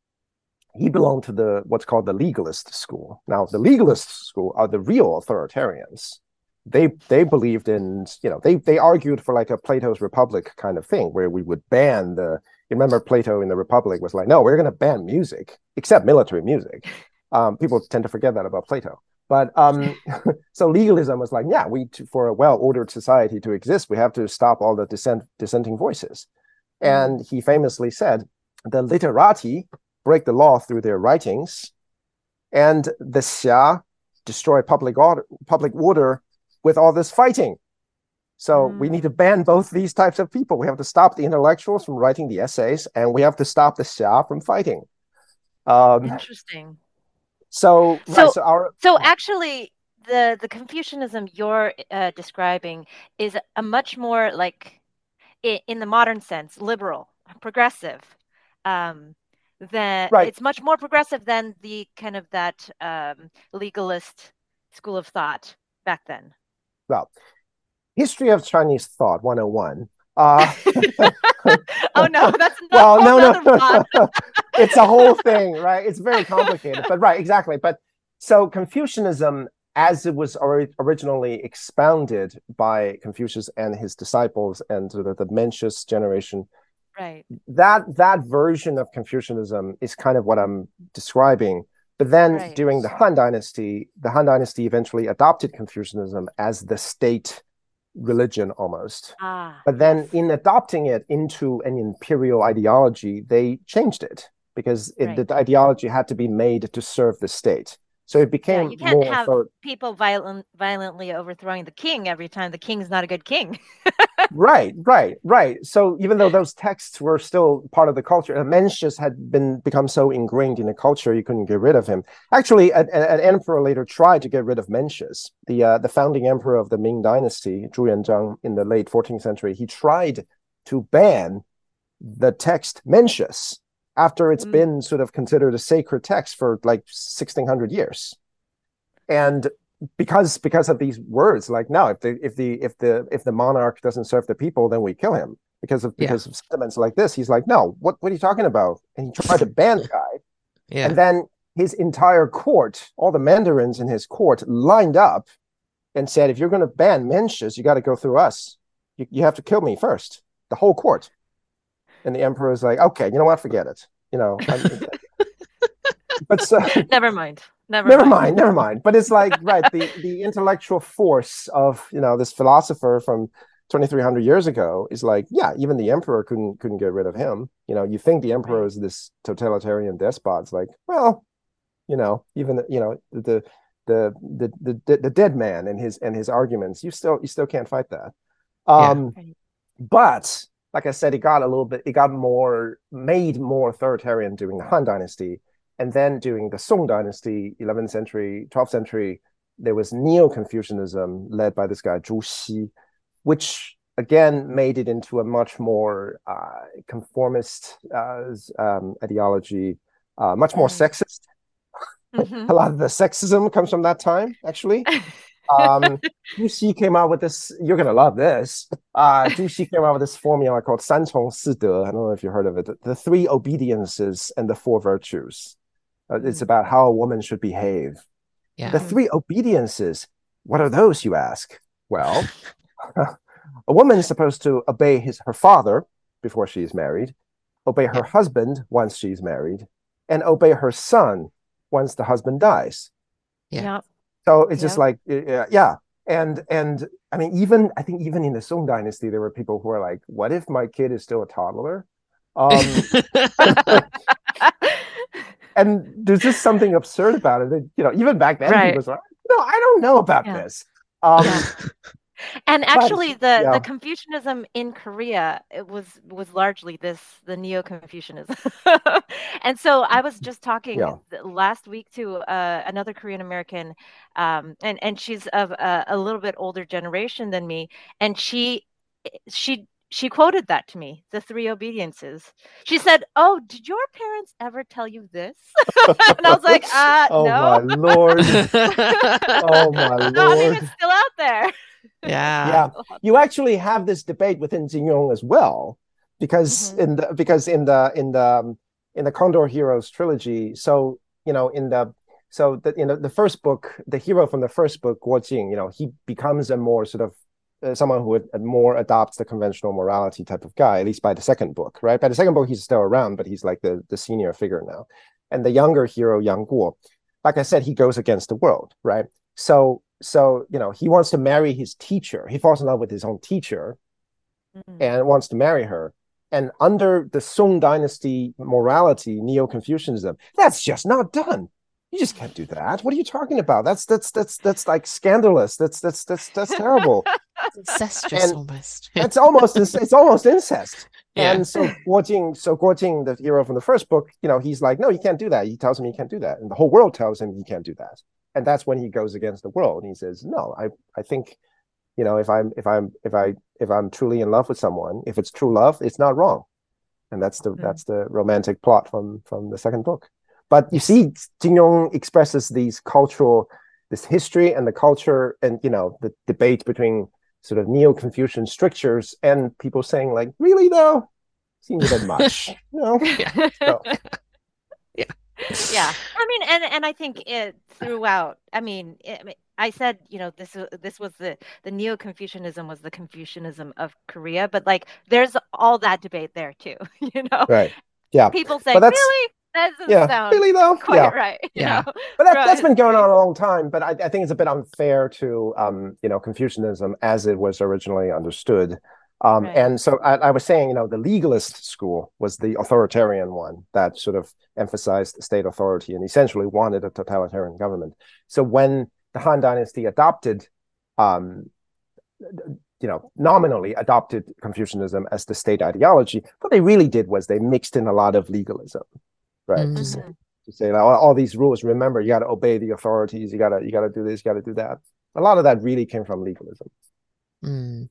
S4: he belonged to the what's called the legalist school. Now, the legalist school are the real authoritarians. They they believed in you know they they argued for like a Plato's Republic kind of thing where we would ban the. You remember Plato in the Republic was like, no, we're going to ban music except military music. Um, people tend to forget that about Plato. But um, so legalism was like, yeah, we for a well-ordered society to exist, we have to stop all the dissent, dissenting voices. Mm-hmm. And he famously said, the literati break the law through their writings, and the xia destroy public order, public order with all this fighting. So mm. we need to ban both these types of people. We have to stop the intellectuals from writing the essays, and we have to stop the xia from fighting.
S2: Um, Interesting.
S4: So,
S2: so, right, so, our, so actually, the the Confucianism you're uh, describing is a much more like, in, in the modern sense, liberal, progressive. Um, than right. it's much more progressive than the kind of that um, legalist school of thought back then.
S4: Well, history of Chinese thought 101 uh,
S2: oh no, that's not well, no, no,
S4: it's a whole thing, right? It's very complicated, but right, exactly. But so Confucianism, as it was originally expounded by Confucius and his disciples and sort of the Mencius generation,
S2: right?
S4: That that version of Confucianism is kind of what I'm describing. But then right. during the Han Dynasty, the Han Dynasty eventually adopted Confucianism as the state religion almost. Ah, but then in adopting it into an imperial ideology, they changed it because it, right. the ideology had to be made to serve the state. So it became
S2: yeah, you can't have people violent, violently overthrowing the king every time the king's not a good king.
S4: right, right, right. So even though those texts were still part of the culture, Mencius had been become so ingrained in the culture, you couldn't get rid of him. Actually, an, an emperor later tried to get rid of Mencius, the uh, the founding emperor of the Ming Dynasty, Zhu Yuanzhang, in the late 14th century. He tried to ban the text Mencius after it's mm. been sort of considered a sacred text for like 1600 years. And because because of these words like no if the if the if the if the monarch doesn't serve the people then we kill him because of because yeah. of sentiments like this he's like no what what are you talking about and he tried to ban the guy yeah. and then his entire court all the mandarins in his court lined up and said if you're going to ban Mencius you got to go through us you, you have to kill me first the whole court and the emperor is like okay you know what forget it you know
S2: but so never mind
S4: Never, never mind. mind. never mind. But it's like right, the the intellectual force of you know this philosopher from 2300 years ago is like, yeah, even the emperor couldn't couldn't get rid of him. You know, you think the emperor is this totalitarian despot. It's like, well, you know, even you know the the the the the dead man and his and his arguments, you still you still can't fight that. Um, yeah. but like I said, it got a little bit, it got more made more authoritarian during the Han Dynasty and then during the Song Dynasty, 11th century, 12th century, there was Neo Confucianism led by this guy Zhu Xi, which again made it into a much more uh, conformist uh, um, ideology, uh, much more mm-hmm. sexist. Mm-hmm. a lot of the sexism comes from that time, actually. um, Zhu Xi came out with this. You're gonna love this. Uh, Zhu Xi came out with this formula called San Cong Si De. I don't know if you heard of it. The three obediences and the four virtues. Uh, it's mm. about how a woman should behave. Yeah. The three obediences, what are those, you ask? Well, a woman is supposed to obey his her father before she is married, obey her husband once she's married, and obey her son once the husband dies.
S2: Yeah.
S4: So it's just like uh, yeah, and and I mean even I think even in the Song Dynasty there were people who were like, what if my kid is still a toddler? Um, and there's just something absurd about it. That, you know, even back then, right. people was like, "No, I don't know about yeah. this." Um, yeah.
S2: And actually, but, the yeah. the Confucianism in Korea it was was largely this the Neo Confucianism. and so I was just talking last week to uh, another Korean American, um, and and she's of a, a little bit older generation than me, and she she she quoted that to me the three obediences. She said oh did your parents ever tell you this? And i was like uh
S4: oh
S2: no.
S4: my lord. Oh my lord
S2: no, I mean, it's still out there
S3: yeah
S4: yeah you actually have this debate within Jin Yong as well because mm-hmm. in the because in the in the um, in the condor heroes trilogy so you know in the so the you know the first book the hero from the first book guo jing you know he becomes a more sort of uh, someone who would more adopts the conventional morality type of guy, at least by the second book, right? By the second book, he's still around, but he's like the, the senior figure now. And the younger hero, Yang Guo, like I said, he goes against the world, right? So, so you know, he wants to marry his teacher. He falls in love with his own teacher mm-hmm. and wants to marry her. And under the Song Dynasty morality, Neo Confucianism, that's just not done you just can't do that. What are you talking about? That's that's that's that's like scandalous. That's that's that's that's terrible.
S3: Incestuous and almost.
S4: it's almost it's almost incest. Yeah. And so Guo Jing, so Guo Jing, the hero from the first book, you know, he's like, no, you can't do that. He tells him he can't do that, and the whole world tells him he can't do that. And that's when he goes against the world, and he says, no, I I think, you know, if I'm if I'm if I if I'm truly in love with someone, if it's true love, it's not wrong, and that's the mm-hmm. that's the romantic plot from from the second book. But you see, Jin Yong expresses these cultural, this history and the culture, and you know the debate between sort of neo-Confucian strictures and people saying like, really though, seems a bit much, you know.
S3: So.
S2: Yeah. Yeah. I mean, and and I think it throughout. I mean, it, I said, you know, this this was the the neo Confucianism was the Confucianism of Korea, but like, there's all that debate there too, you know.
S4: Right. Yeah.
S2: People say, really, that doesn't yeah, sound really though. Quite yeah. right.
S3: Yeah.
S2: Know?
S4: But that, has been going on a long time. But I, I, think it's a bit unfair to um, you know, Confucianism as it was originally understood. Um, right. And so I, I, was saying, you know, the legalist school was the authoritarian one that sort of emphasized state authority and essentially wanted a totalitarian government. So when the Han Dynasty adopted um, you know, nominally adopted Confucianism as the state ideology. What they really did was they mixed in a lot of legalism, right?
S3: Mm.
S4: To say, to say like, all, all these rules. Remember, you got to obey the authorities. You got to you got to do this. You got to do that. A lot of that really came from legalism.
S3: Mm.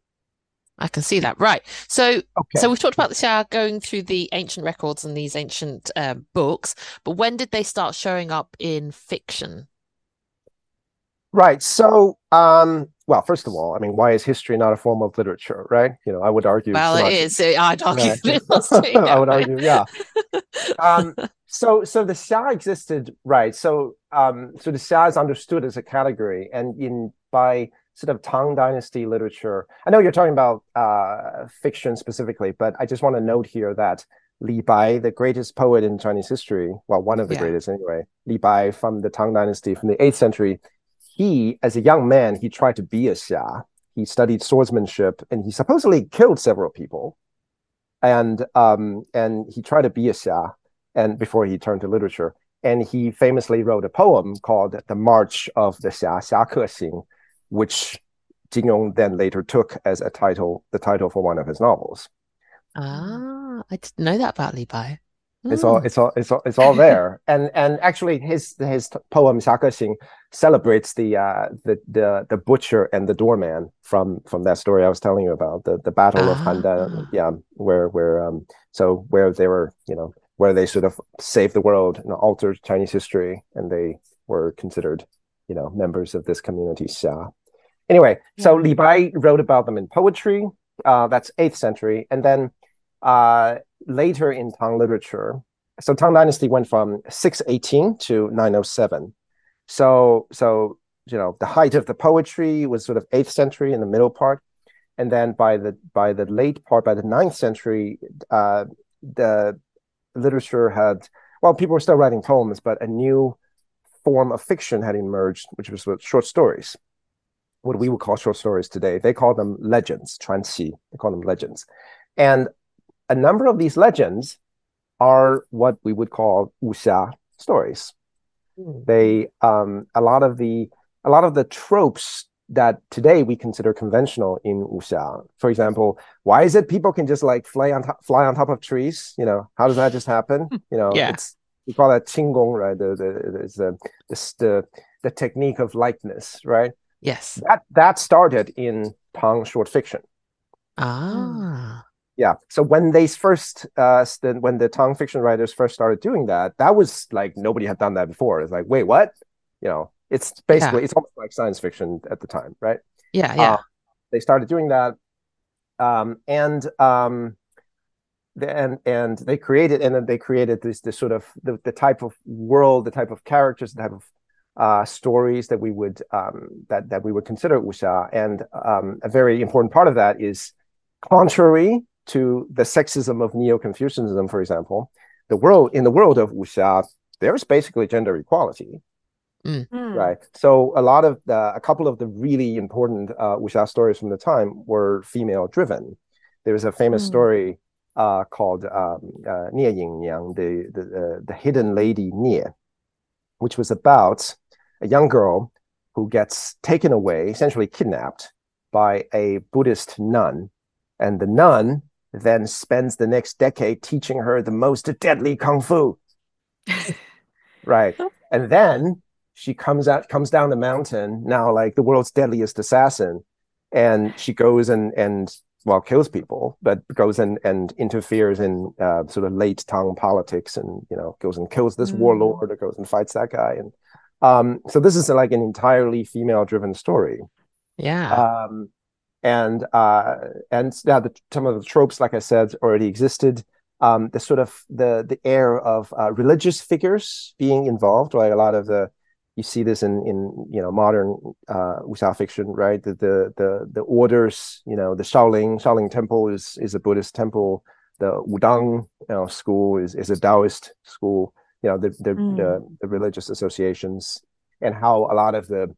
S3: I can see that. Right. So,
S4: Okay.
S3: so we've talked about the Xia going through the ancient records and these ancient um, books, but when did they start showing up in fiction?
S4: Right. So, um, well, first of all, I mean, why is history not a form of literature, right? You know, I would argue.
S3: Well, it is. I'd argue
S4: Right.
S3: it
S4: I would
S3: yeah.
S4: argue, yeah. Um, so, so the Xia existed, right? So, um, so the Xia is understood as a category, and in by sort of Tang Dynasty literature. I know you're talking about uh, fiction specifically, but I just want to note here that Li Bai, the greatest poet in Chinese history, well, one of the
S3: Yeah.
S4: greatest anyway, Li Bai from the Tang Dynasty from the eighth century. He, as a young man, he tried to be a Xia. He studied swordsmanship, and he supposedly killed several people. And um, and he tried to be a Xia, and before he turned to literature, and he famously wrote a poem called "The March of the Xia Xia Ke Xing," which Jin Yong then later took as a title, the title for one of his novels.
S3: Ah, I didn't know that about Li Bai.
S4: It's all, it's all, it's all, it's all there. And and actually, his his poem Xing celebrates the uh the the the butcher and the doorman from from that story I was telling you about the the battle of Handan.
S3: Ah.
S4: Yeah, where where um so where they were you know where they sort of saved the world and altered Chinese history, and they were considered you know members of this community. Xia. Anyway, so. Li Bai wrote about them in poetry. Uh, that's eighth century, and then uh, later in Tang literature. So Tang Dynasty went from 618 to 907. So so you know the height of the poetry was sort of eighth century in the middle part, and then by the by the late part, by the ninth century, uh, the literature had well, people were still writing poems, but a new form of fiction had emerged, which was short stories. What we would call short stories today. They call them legends, 传奇. They call them legends. And a number of these legends are what we would call wuxia stories. They um, a lot of the a lot of the tropes that today we consider conventional in wuxia. For example, why is it people can just like fly on top, fly on top of trees? You know, how does that just happen? You know,
S3: Yeah.
S4: it's we call that qinggong, right? The the the the the, the technique of lightness, right?
S3: Yes.
S4: That that started in Tang short fiction.
S3: Ah.
S4: Yeah. So when they first, uh, when the Tang fiction writers first started doing that, that was like nobody had done that before. It's like, wait, what? You know, it's basically it's almost like science fiction at the time, right?
S3: Yeah, yeah.
S4: Uh, they started doing that, um, and um, the, and and they created and then they created this this sort of the, the type of world, the type of characters, the type of uh, stories that we would um, that that we would consider wuxia. And um, a very important part of that is contrary to the sexism of Neo-Confucianism, for example, the world in the world of wuxia, there's basically gender equality
S2: Hmm.
S4: right so a lot of the a couple of the really important uh wuxia stories from the time were female driven there was a famous
S2: Mm.
S4: story uh called um uh, Nie Yinniang the the uh, the hidden lady Nie which was about a young girl who gets taken away essentially kidnapped by a buddhist nun. And the nun then spends the next decade teaching her the most deadly kung fu. Right. And then she comes out comes down the mountain now like the world's deadliest assassin and she goes and and well kills people but goes and and interferes in uh, sort of late Tang politics and you know goes and kills this
S2: Mm.
S4: warlord or goes and fights that guy. And um so this is like an entirely female driven story
S3: Yeah.
S4: um, and uh, and yeah, the, some of the tropes, like I said, already existed. Um, the sort of the the air of uh, religious figures being involved, right? A lot of the you see this in in you know modern uh, wuxia fiction, right? The, the the the orders, you know, the Shaolin Shaolin Temple is is a Buddhist temple. The Wudang you know, school is is a Taoist school You know, the the,
S2: Mm.
S4: the the religious associations and how a lot of the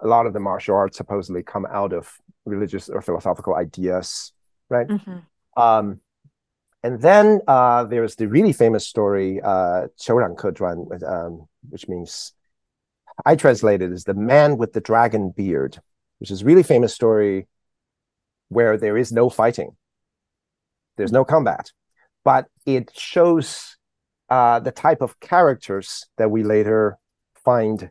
S4: a lot of the martial arts supposedly come out of religious or philosophical ideas, right?
S2: Mhm.
S4: Um, and then uh, there's the really famous story, uh, 虬髯客传, um, which means I translated as the man with the dragon beard, which is a really famous story where there is no fighting, there's no combat, but it shows uh, the type of characters that we later find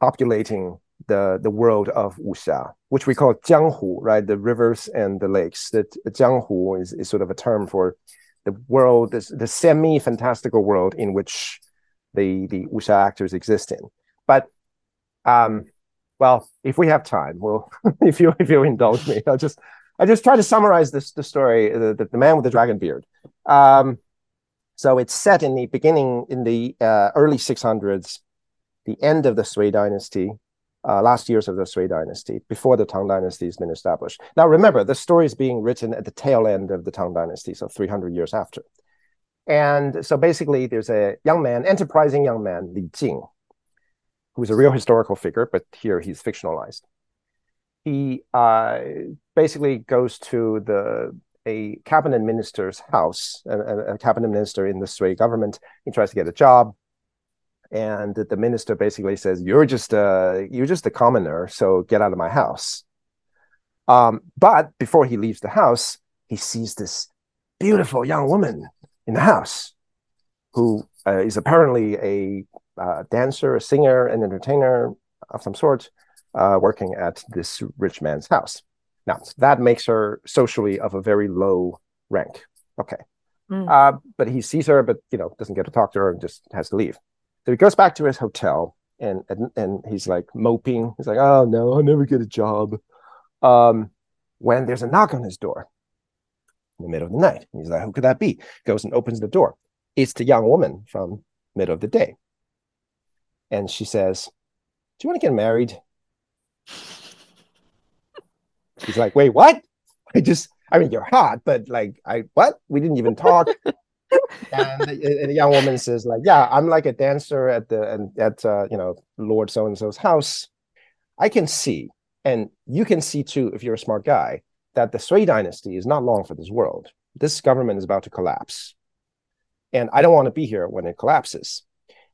S4: populating the the world of wuxia, which we call jianghu, right? The rivers and the lakes. That jianghu is, is sort of a term for the world, this, the semi-fantastical world in which the the wuxia actors exist in. But um, well, if we have time, well, if you if you indulge me, I'll just I just try to summarize this the story, the, the, the man with the dragon beard. Um, so it's set in the beginning in the uh, early 600s, the end of the Sui dynasty, uh, last years of the Sui dynasty, before the Tang dynasty has been established. Now, remember, the story is being written at the tail end of the Tang dynasty, so 300 years after. And so basically, there's a young man, enterprising young man, Li Jing, who's a real historical figure, but here he's fictionalized. He uh, basically goes to the a cabinet minister's house, a, a, cabinet minister in the Sui government. He tries to get a job, and the minister basically says, "You're just a you're just a commoner, so get out of my house." Um, but before he leaves the house, he sees this beautiful young woman in the house, who uh, is apparently a uh, dancer, a singer, an entertainer of some sort, uh, working at this rich man's house. Now, that makes her socially of a very low rank. Okay. Mm. Uh, but he sees her, but you know, doesn't get to talk to her and just has to leave. So he goes back to his hotel and and, and he's like moping. He's like, "Oh no, I'll never get a job." Um, when there's a knock on his door in the middle of the night, he's like, "Who could that be?" Goes and opens the door. It's the young woman from middle of the day and she says, Do you want to get married? He's like, Wait, what? I just, I mean, you're hot, but like, I, what? We didn't even talk. and, the, and, the, young woman says, like, yeah, I'm like a dancer at the, and at, uh, you know, Lord so and so's house. I can see, and you can see too, if you're a smart guy, that the Sui dynasty is not long for this world. This government is about to collapse. And I don't want to be here when it collapses.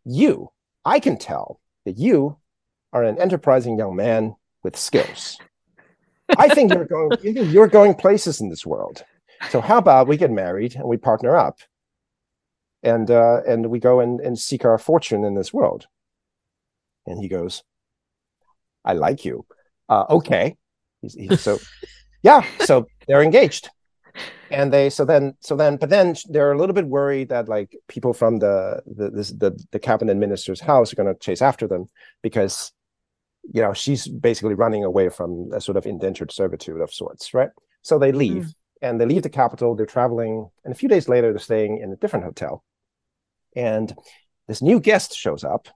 S4: You I can tell that you are an enterprising young man with skills. I think you're going you're going places in this world. So how about we get married and we partner up and uh, and we go and, and seek our fortune in this world. And he goes, I like you. Uh, okay. He's, he's, so yeah, so they're engaged and they so then so then but then they're a little bit worried that like people from the the this, the, the cabinet minister's house are going to chase after them because you know she's basically running away from a sort of indentured servitude of sorts right? So they leave mm. and they leave the capital they're traveling and a few days later they're staying in a different hotel. And this new guest shows up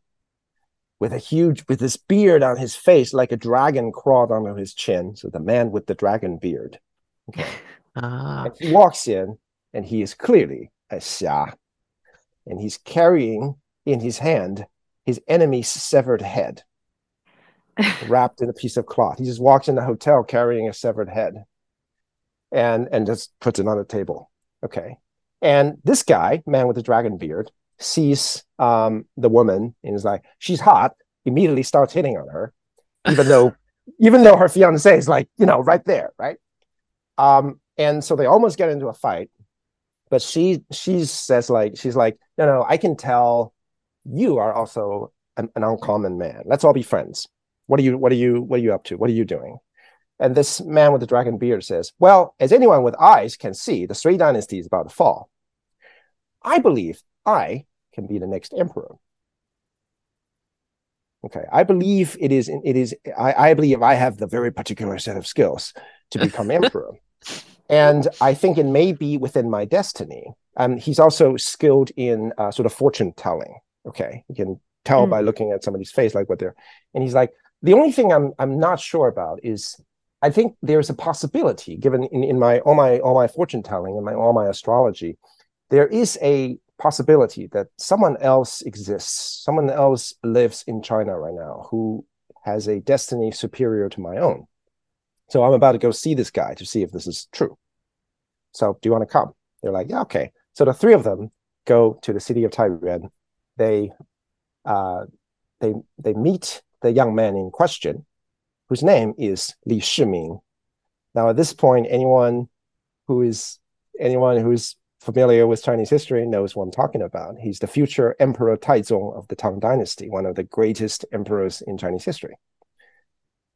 S4: with a huge with this beard on his face like a dragon crawled onto his chin. So the man with the dragon beard okay. Ah. He walks in, and he is clearly a xia, and he's carrying in his hand his enemy's severed head, wrapped in a piece of cloth. He just walks in the hotel carrying a severed head, and and just puts it on the table. Okay, and this guy, man with the dragon beard, sees um, the woman and is like, she's hot. Immediately starts hitting on her, even though even though her fiance is like, you know, right there, right? Um, and so they almost get into a fight but she she says like she's like no no i can tell you are also an, an, uncommon man let's all be friends what are you what are you what are you up to what are you doing and this man with the dragon beard says well as anyone with eyes can see the Sui dynasty is about to fall i believe i can be the next emperor okay i believe it is it is i, I believe i have the very particular set of skills to become emperor and I think it may be within my destiny. Um, he's also skilled in uh, sort of fortune telling. Okay, you can tell mm. by looking at somebody's face, like what they're. And he's like, the only thing I'm I'm not sure about is, I think there's a possibility, given in, in my all my all my fortune telling and my all my astrology, there is a possibility that someone else exists, someone else lives in China right now who has a destiny superior to my own. So I'm about to go see this guy to see if this is true. So do you want to come? They're like, yeah, okay. So the three of them go to the city of Taiyuan. They uh, they they meet the young man in question, whose name is Li Shimin. Now, at this point, anyone who is anyone who's familiar with Chinese history knows what I'm talking about. He's the future Emperor Taizong of the Tang Dynasty, one of the greatest emperors in Chinese history.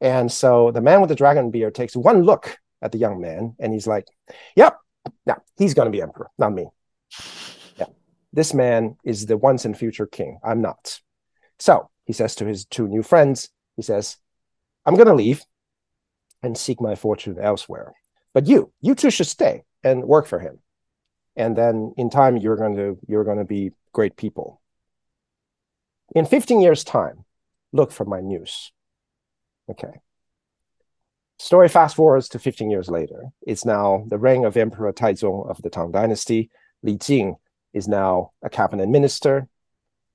S4: And so the man with the dragon beard takes one look at the young man and he's like, Yep, yeah, he's going to be emperor, not me. Yeah, this man is the once and future king. I'm not. So he says to his two new friends, He says, I'm going to leave and seek my fortune elsewhere. But you, you two should stay and work for him. And then in time, you're going to you're going to be great people. In 15 years' time, look for my news. Okay. Story fast forwards to 15 years later. It's now the reign of Emperor Taizong of the Tang Dynasty. Li Jing is now a cabinet minister.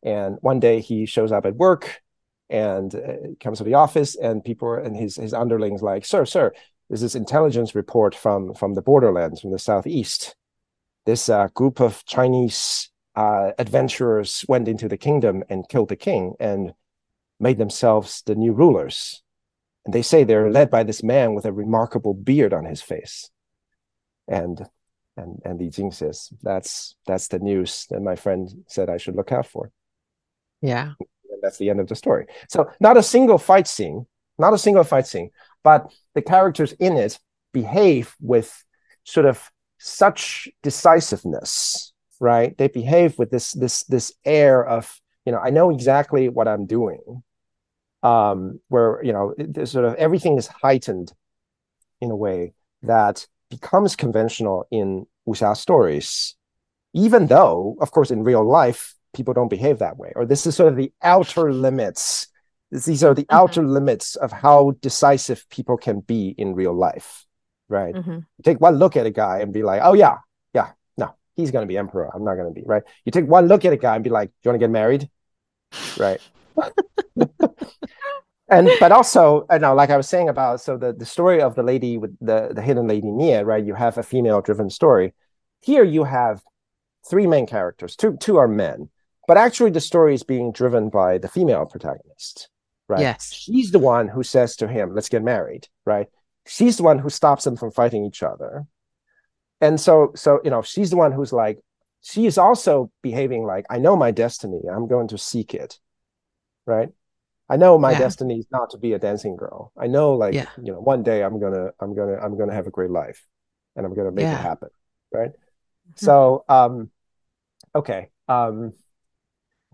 S4: And one day he shows up at work and uh, comes to the office, and people and his, his underlings like, Sir, sir, there's this intelligence report from, from the borderlands, from the southeast. This uh, group of Chinese uh, adventurers went into the kingdom and killed the king and made themselves the new rulers and they say they're led by this man with a remarkable beard on his face. And and and Li Jing says, that's that's the news that my friend said I should look out for.
S3: Yeah.
S4: And that's the end of the story. So not a single fight scene, not a single fight scene, but the characters in it behave with sort of such decisiveness, right? They behave with this this this air of, you know, I know exactly what I'm doing um, where you know sort of everything is heightened in a way that becomes conventional in wuxia stories, even though, of course, in real life people don't behave that way. Or this is sort of the outer limits. These are the mm-hmm. outer limits of how decisive people can be in real life, right? Mm-hmm. take one look at a guy and be like, "Oh yeah, yeah, no, he's going to be emperor. I'm not going to be right." You take one look at a guy and be like, "Do you want to get married?" Right? and but also you know like i was saying about so the, the story of the lady with the the hidden lady Nie, right you have a female driven story here you have three main characters two two are men but actually the story is being driven by the female protagonist right
S3: yes
S4: she's the one who says to him let's get married right she's the one who stops them from fighting each other and so so you know she's the one who's like she is also behaving like i know my destiny i'm going to seek it right I know my yeah. destiny is not to be a dancing girl. I know like yeah. you know one day I'm gonna I'm gonna I'm gonna have a great life and I'm gonna make yeah. it happen. Right. Mm-hmm. So um okay. Um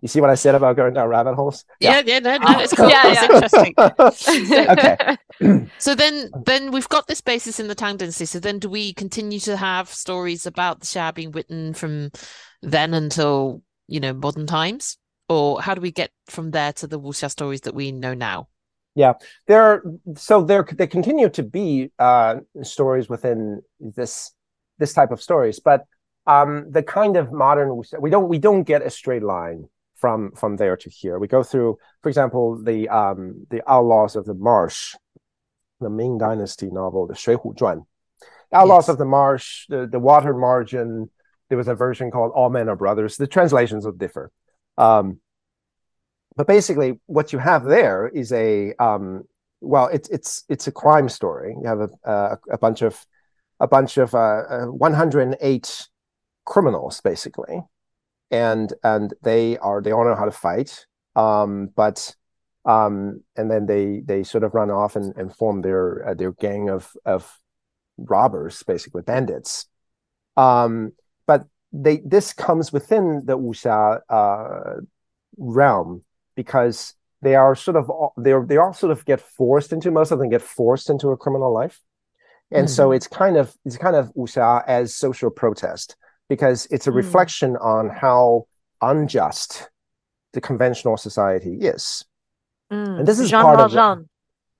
S4: you see what I said about going down rabbit holes?
S3: Yeah, yeah, no, no, it's cool. yeah, yeah. interesting. okay. so then then we've got this basis in the Tang Dynasty. So then do we continue to have stories about the Xia being written from then until, you know, modern times? or how do we get from there to the Wu wuxia stories that we know now?
S4: Yeah, there. Are, so there, they continue to be uh, stories within this this type of stories, but um, the kind of modern we don't we don't get a straight line from from there to here. We go through, for example, the um, the Outlaws of the Marsh, the Ming Dynasty novel, the Shui Hu Zhuan. Outlaws yes. of the Marsh, the, the Water Margin. There was a version called All Men Are Brothers. The translations will differ. Um, but basically, what you have there is a um, well, it's it's it's a crime story. You have a a, a bunch of a bunch of uh, uh, 108 criminals basically, and and they are they all know how to fight, um, but um, and then they they sort of run off and, and form their uh, their gang of of robbers, basically bandits. Um, but they this comes within the wuxia uh, realm because they are sort of they they all sort of get forced into most of them get forced into a criminal life, and mm-hmm. so it's kind of it's kind of wuxia as social protest because it's a mm. reflection on how unjust the conventional society is.
S2: Mm. And this is Jean part Valjean.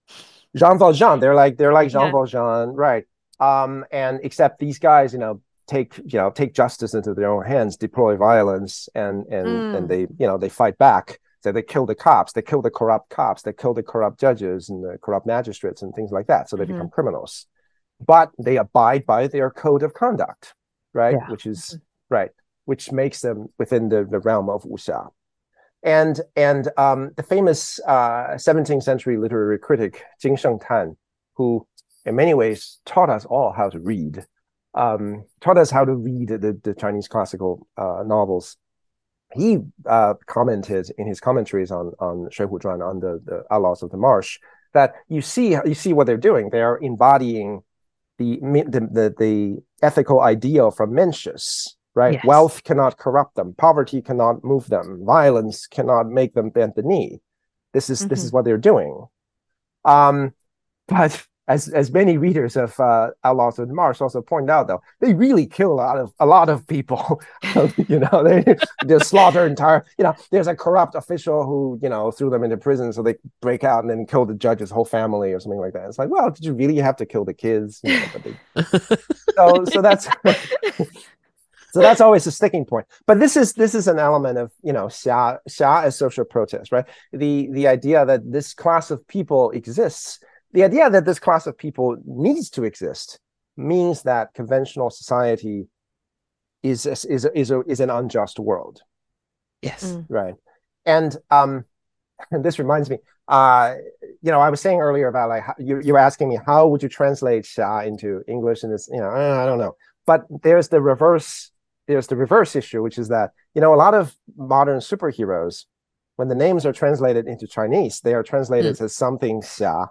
S2: of
S4: Jean Valjean. They're like they're like Jean yeah. Valjean, right? Um, and except these guys, you know, take you know take justice into their own hands, deploy violence, and and mm. and they you know they fight back. So they kill the cops, they kill the corrupt cops, they kill the corrupt judges and the corrupt magistrates and things like that. So they mm-hmm. become criminals, but they abide by their code of conduct, right? Yeah. Which is right, which makes them within the, the realm of wuxia. And and um, the famous uh, 17th century literary critic Jin Shengtan, who in many ways taught us all how to read, um, taught us how to read the, the Chinese classical uh, novels. He uh, commented in his commentaries on on Shui Hu Zhuan on the, the Outlaws of the Marsh that you see you see what they're doing. They are embodying the the the, the ethical ideal from Mencius, right?
S3: Yes.
S4: Wealth cannot corrupt them, poverty cannot move them, violence cannot make them bend the knee. This is this is what they're doing. Um, but as as many readers of uh, Outlaws of the Marsh also point out, though, they really kill a lot of a lot of people. you know, they they slaughter entire. You know, there's a corrupt official who you know threw them into prison, so they break out and then kill the judge's whole family or something like that. It's like, well, did you really have to kill the kids? You know, they, so so that's so that's always a sticking point. But this is this is an element of you know xia xia as social protest, right? The the idea that this class of people exists, the idea that this class of people needs to exist, means that conventional society is is is is, a, is an unjust world,
S3: Yes.
S2: Mm.
S4: right? And um, and this reminds me, uh, you know, I was saying earlier about like how, you you were asking me how would you translate xia into English, and it's you know I don't know, but there's the reverse there's the reverse issue, which is that you know a lot of modern superheroes, when the names are translated into Chinese, they are translated as something xia.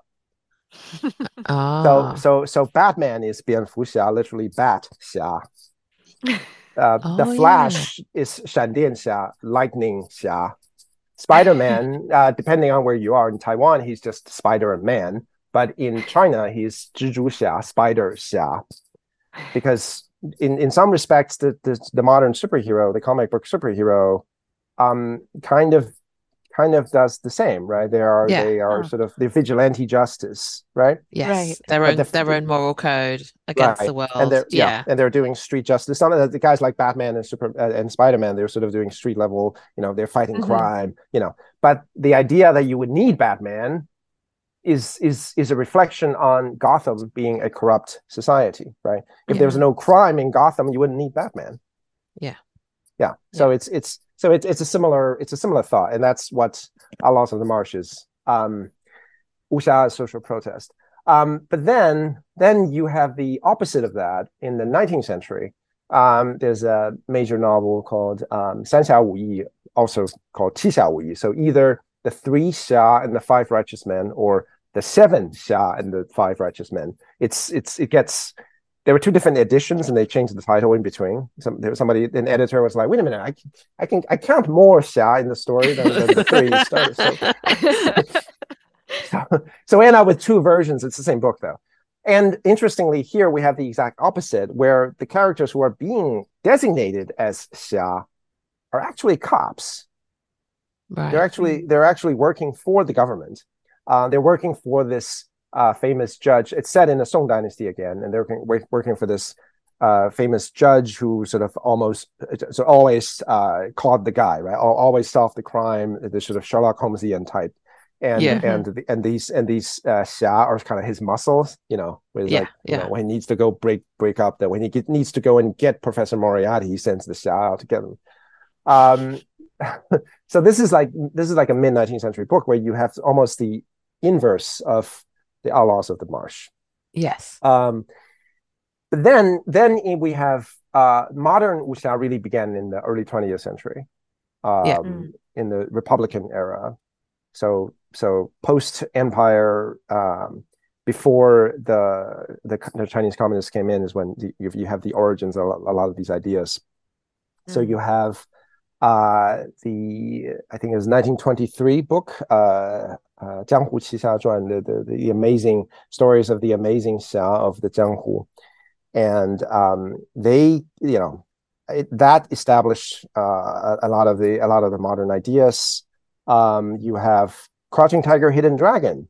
S3: Ah.
S4: So so so Batman is 蝙蝠侠, literally bat xia. Uh, the
S3: Oh,
S4: Flash is 闪电侠, lightning xia. Spider-Man, uh, depending on where you are in Taiwan, he's just Spider-Man. But in China, he's 蜘蛛侠, Spider xia. Because in, in some respects, the, the the modern superhero, the comic book superhero, um, kind of kind of does the same, right? They are
S3: Yeah.
S4: they are
S2: Huh.
S4: sort of the vigilante justice, right?
S3: yes,
S2: Right.
S3: their own
S4: the-
S3: their own moral code against the world.
S4: and they're yeah.
S3: yeah.
S4: and they're doing street justice. Some of the, the guys like Batman and Super uh, and Spider Man, they're sort of doing street level. You know, they're fighting
S2: Mhm.
S4: crime. You know, but the idea that you would need Batman is is is a reflection on Gotham being a corrupt society, right? If
S3: Yeah.
S4: there's no crime in Gotham, you wouldn't need Batman.
S3: Yeah.
S4: yeah. So it's it's so it's it's a similar it's a similar thought, and that's what um, a lot of the marches, um, Usha social protest. Um, but then then you have the opposite of that in the 19th century. Um, there's a major novel called um, San Xia Wu Yi, also called Qi Xia Wu Yi. So either the three Xia and the five righteous men, or the seven Xia and the five righteous men. It's it's it gets there were two different editions, and they changed the title in between. Some there was somebody, an editor was like, "Wait a minute, I can, I can I count more xia in the story than, than the three." started." So, so, so we end up with two versions. It's the same book, though. And interestingly, here we have the exact opposite, where the characters who are being designated as xia are actually cops.
S3: Right.
S4: They're actually they're actually working for the government. Uh, they're working for this uh, famous judge. It's set in the Song Dynasty again, and they're working, working for this uh, famous judge who sort of almost so always uh, caught the guy right, always solved the crime. The sort of Sherlock Holmesian type, and
S3: Yeah.
S4: and the, and these and these uh, xia are kind of his muscles, you know, where
S3: Yeah,
S4: like you
S3: yeah.
S4: know, when he needs to go break break up that when he get, needs to go and get Professor Moriarty, he sends the xia out to get him. Um, so this is like this is like a mid 19th century book where you have almost the inverse of the outlaws of the marsh
S3: Yes.
S4: um, but then then we have uh, modern wuxia really began in the early 20th century um,
S3: Yeah.
S2: Mm.
S4: in the republican era so so post empire um, before the, the the chinese communists came in is when the, you, you have the origins of a lot, of these ideas so
S2: Mm.
S4: you have uh, the I think it was 1923 book, uh, uh, 江湖奇侠传, the, the the amazing stories of the amazing xia of the Jianghu, and um, they you know it, that established uh, a, a lot of the a lot of the modern ideas. Um, you have Crouching Tiger, Hidden Dragon.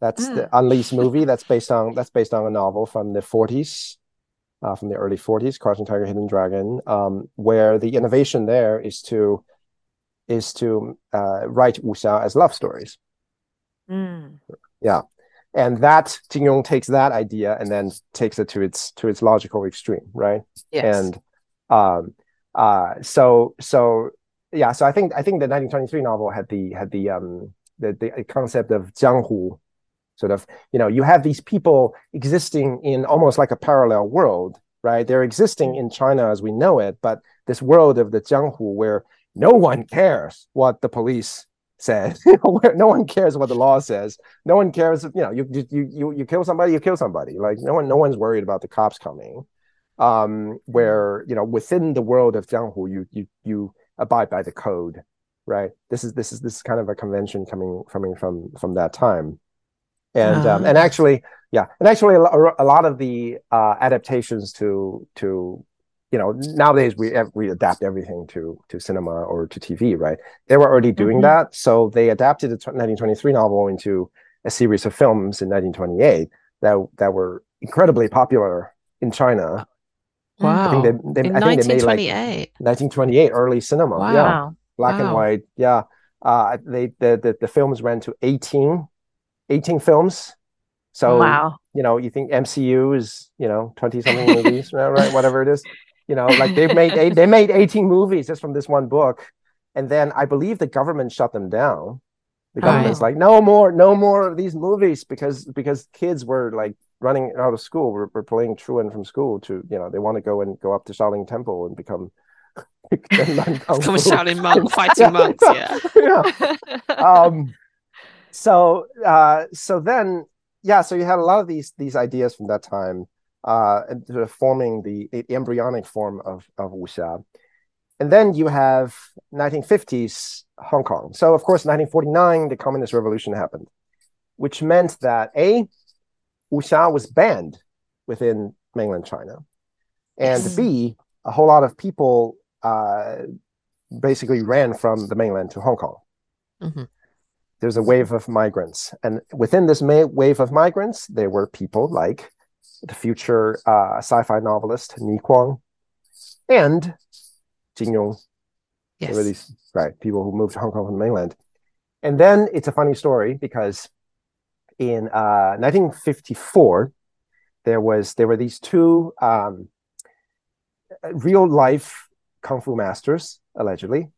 S4: That's the Unleashed movie. That's based on that's based on a novel from the 40s uh, from the early 40s, Crouching Tiger, Hidden Dragon, um, where the innovation there is to is to uh, write wuxia as love stories,
S2: Mm.
S4: and that Jin Yong takes that idea and then takes it to its to its logical extreme, right?
S3: Yes.
S4: And um, uh, so so yeah, so I think I think the 1923 novel had the had the um the, the concept of jianghu sort of you know you have these people existing in almost like a parallel world right? They're existing in china as we know it but this world of the jianghu where no one cares what the police where no one cares what the law says. No one cares you know you you you you kill somebody you kill somebody. Like no one no one's worried about the cops coming. Um where you know within the world of jianghu you you you abide by the code right? This is this is this is kind of a convention coming coming from from that time and um, and actually yeah and actually a, a lot of the uh, adaptations to to you know nowadays we we adapt everything to to cinema or to tv right? They were already doing mm-hmm. that so they adapted the 1923 novel into a series of films in 1928 that that were incredibly popular in china.
S3: Wow
S4: i think they, they,
S3: in
S4: I think
S3: 1928
S4: they made like 1928 early cinema.
S3: Wow.
S4: yeah black and white. Yeah. Uh they the, the the films ran to 18 18 films so
S2: wow.
S4: you know, you think MCU is, you know, 20 something movies, right? Whatever it is. You know, like they've made eight, they made 18 movies just from this one book. And then I believe the government shut them down. The government's like, no more, no more of these movies because because kids were like running out of school, were, were playing truant from school to, you know, they want to go and go up to Shaolin Temple and become
S3: Become shouting monk, fighting monks. Yeah.
S4: yeah. Um, so uh, so then yeah, so you had a lot of these these ideas from that time, uh, sort of forming the, the embryonic form of of wuxia, and then you have 1950s Hong Kong. So of course, 1949, the Communist Revolution happened, which meant that a wuxia was banned within mainland China, and b a whole lot of people uh, basically ran from the mainland to Hong Kong
S3: Mhm.
S4: There's a wave of migrants. And within this ma- wave of migrants there were people like the future uh, sci-fi novelist Ni Kuang and Jin Yong.
S3: Yes.
S4: there were these right people who moved to Hong Kong from the mainland. And then it's a funny story because in uh, 1954 there was there were these two um, real life kung fu masters allegedly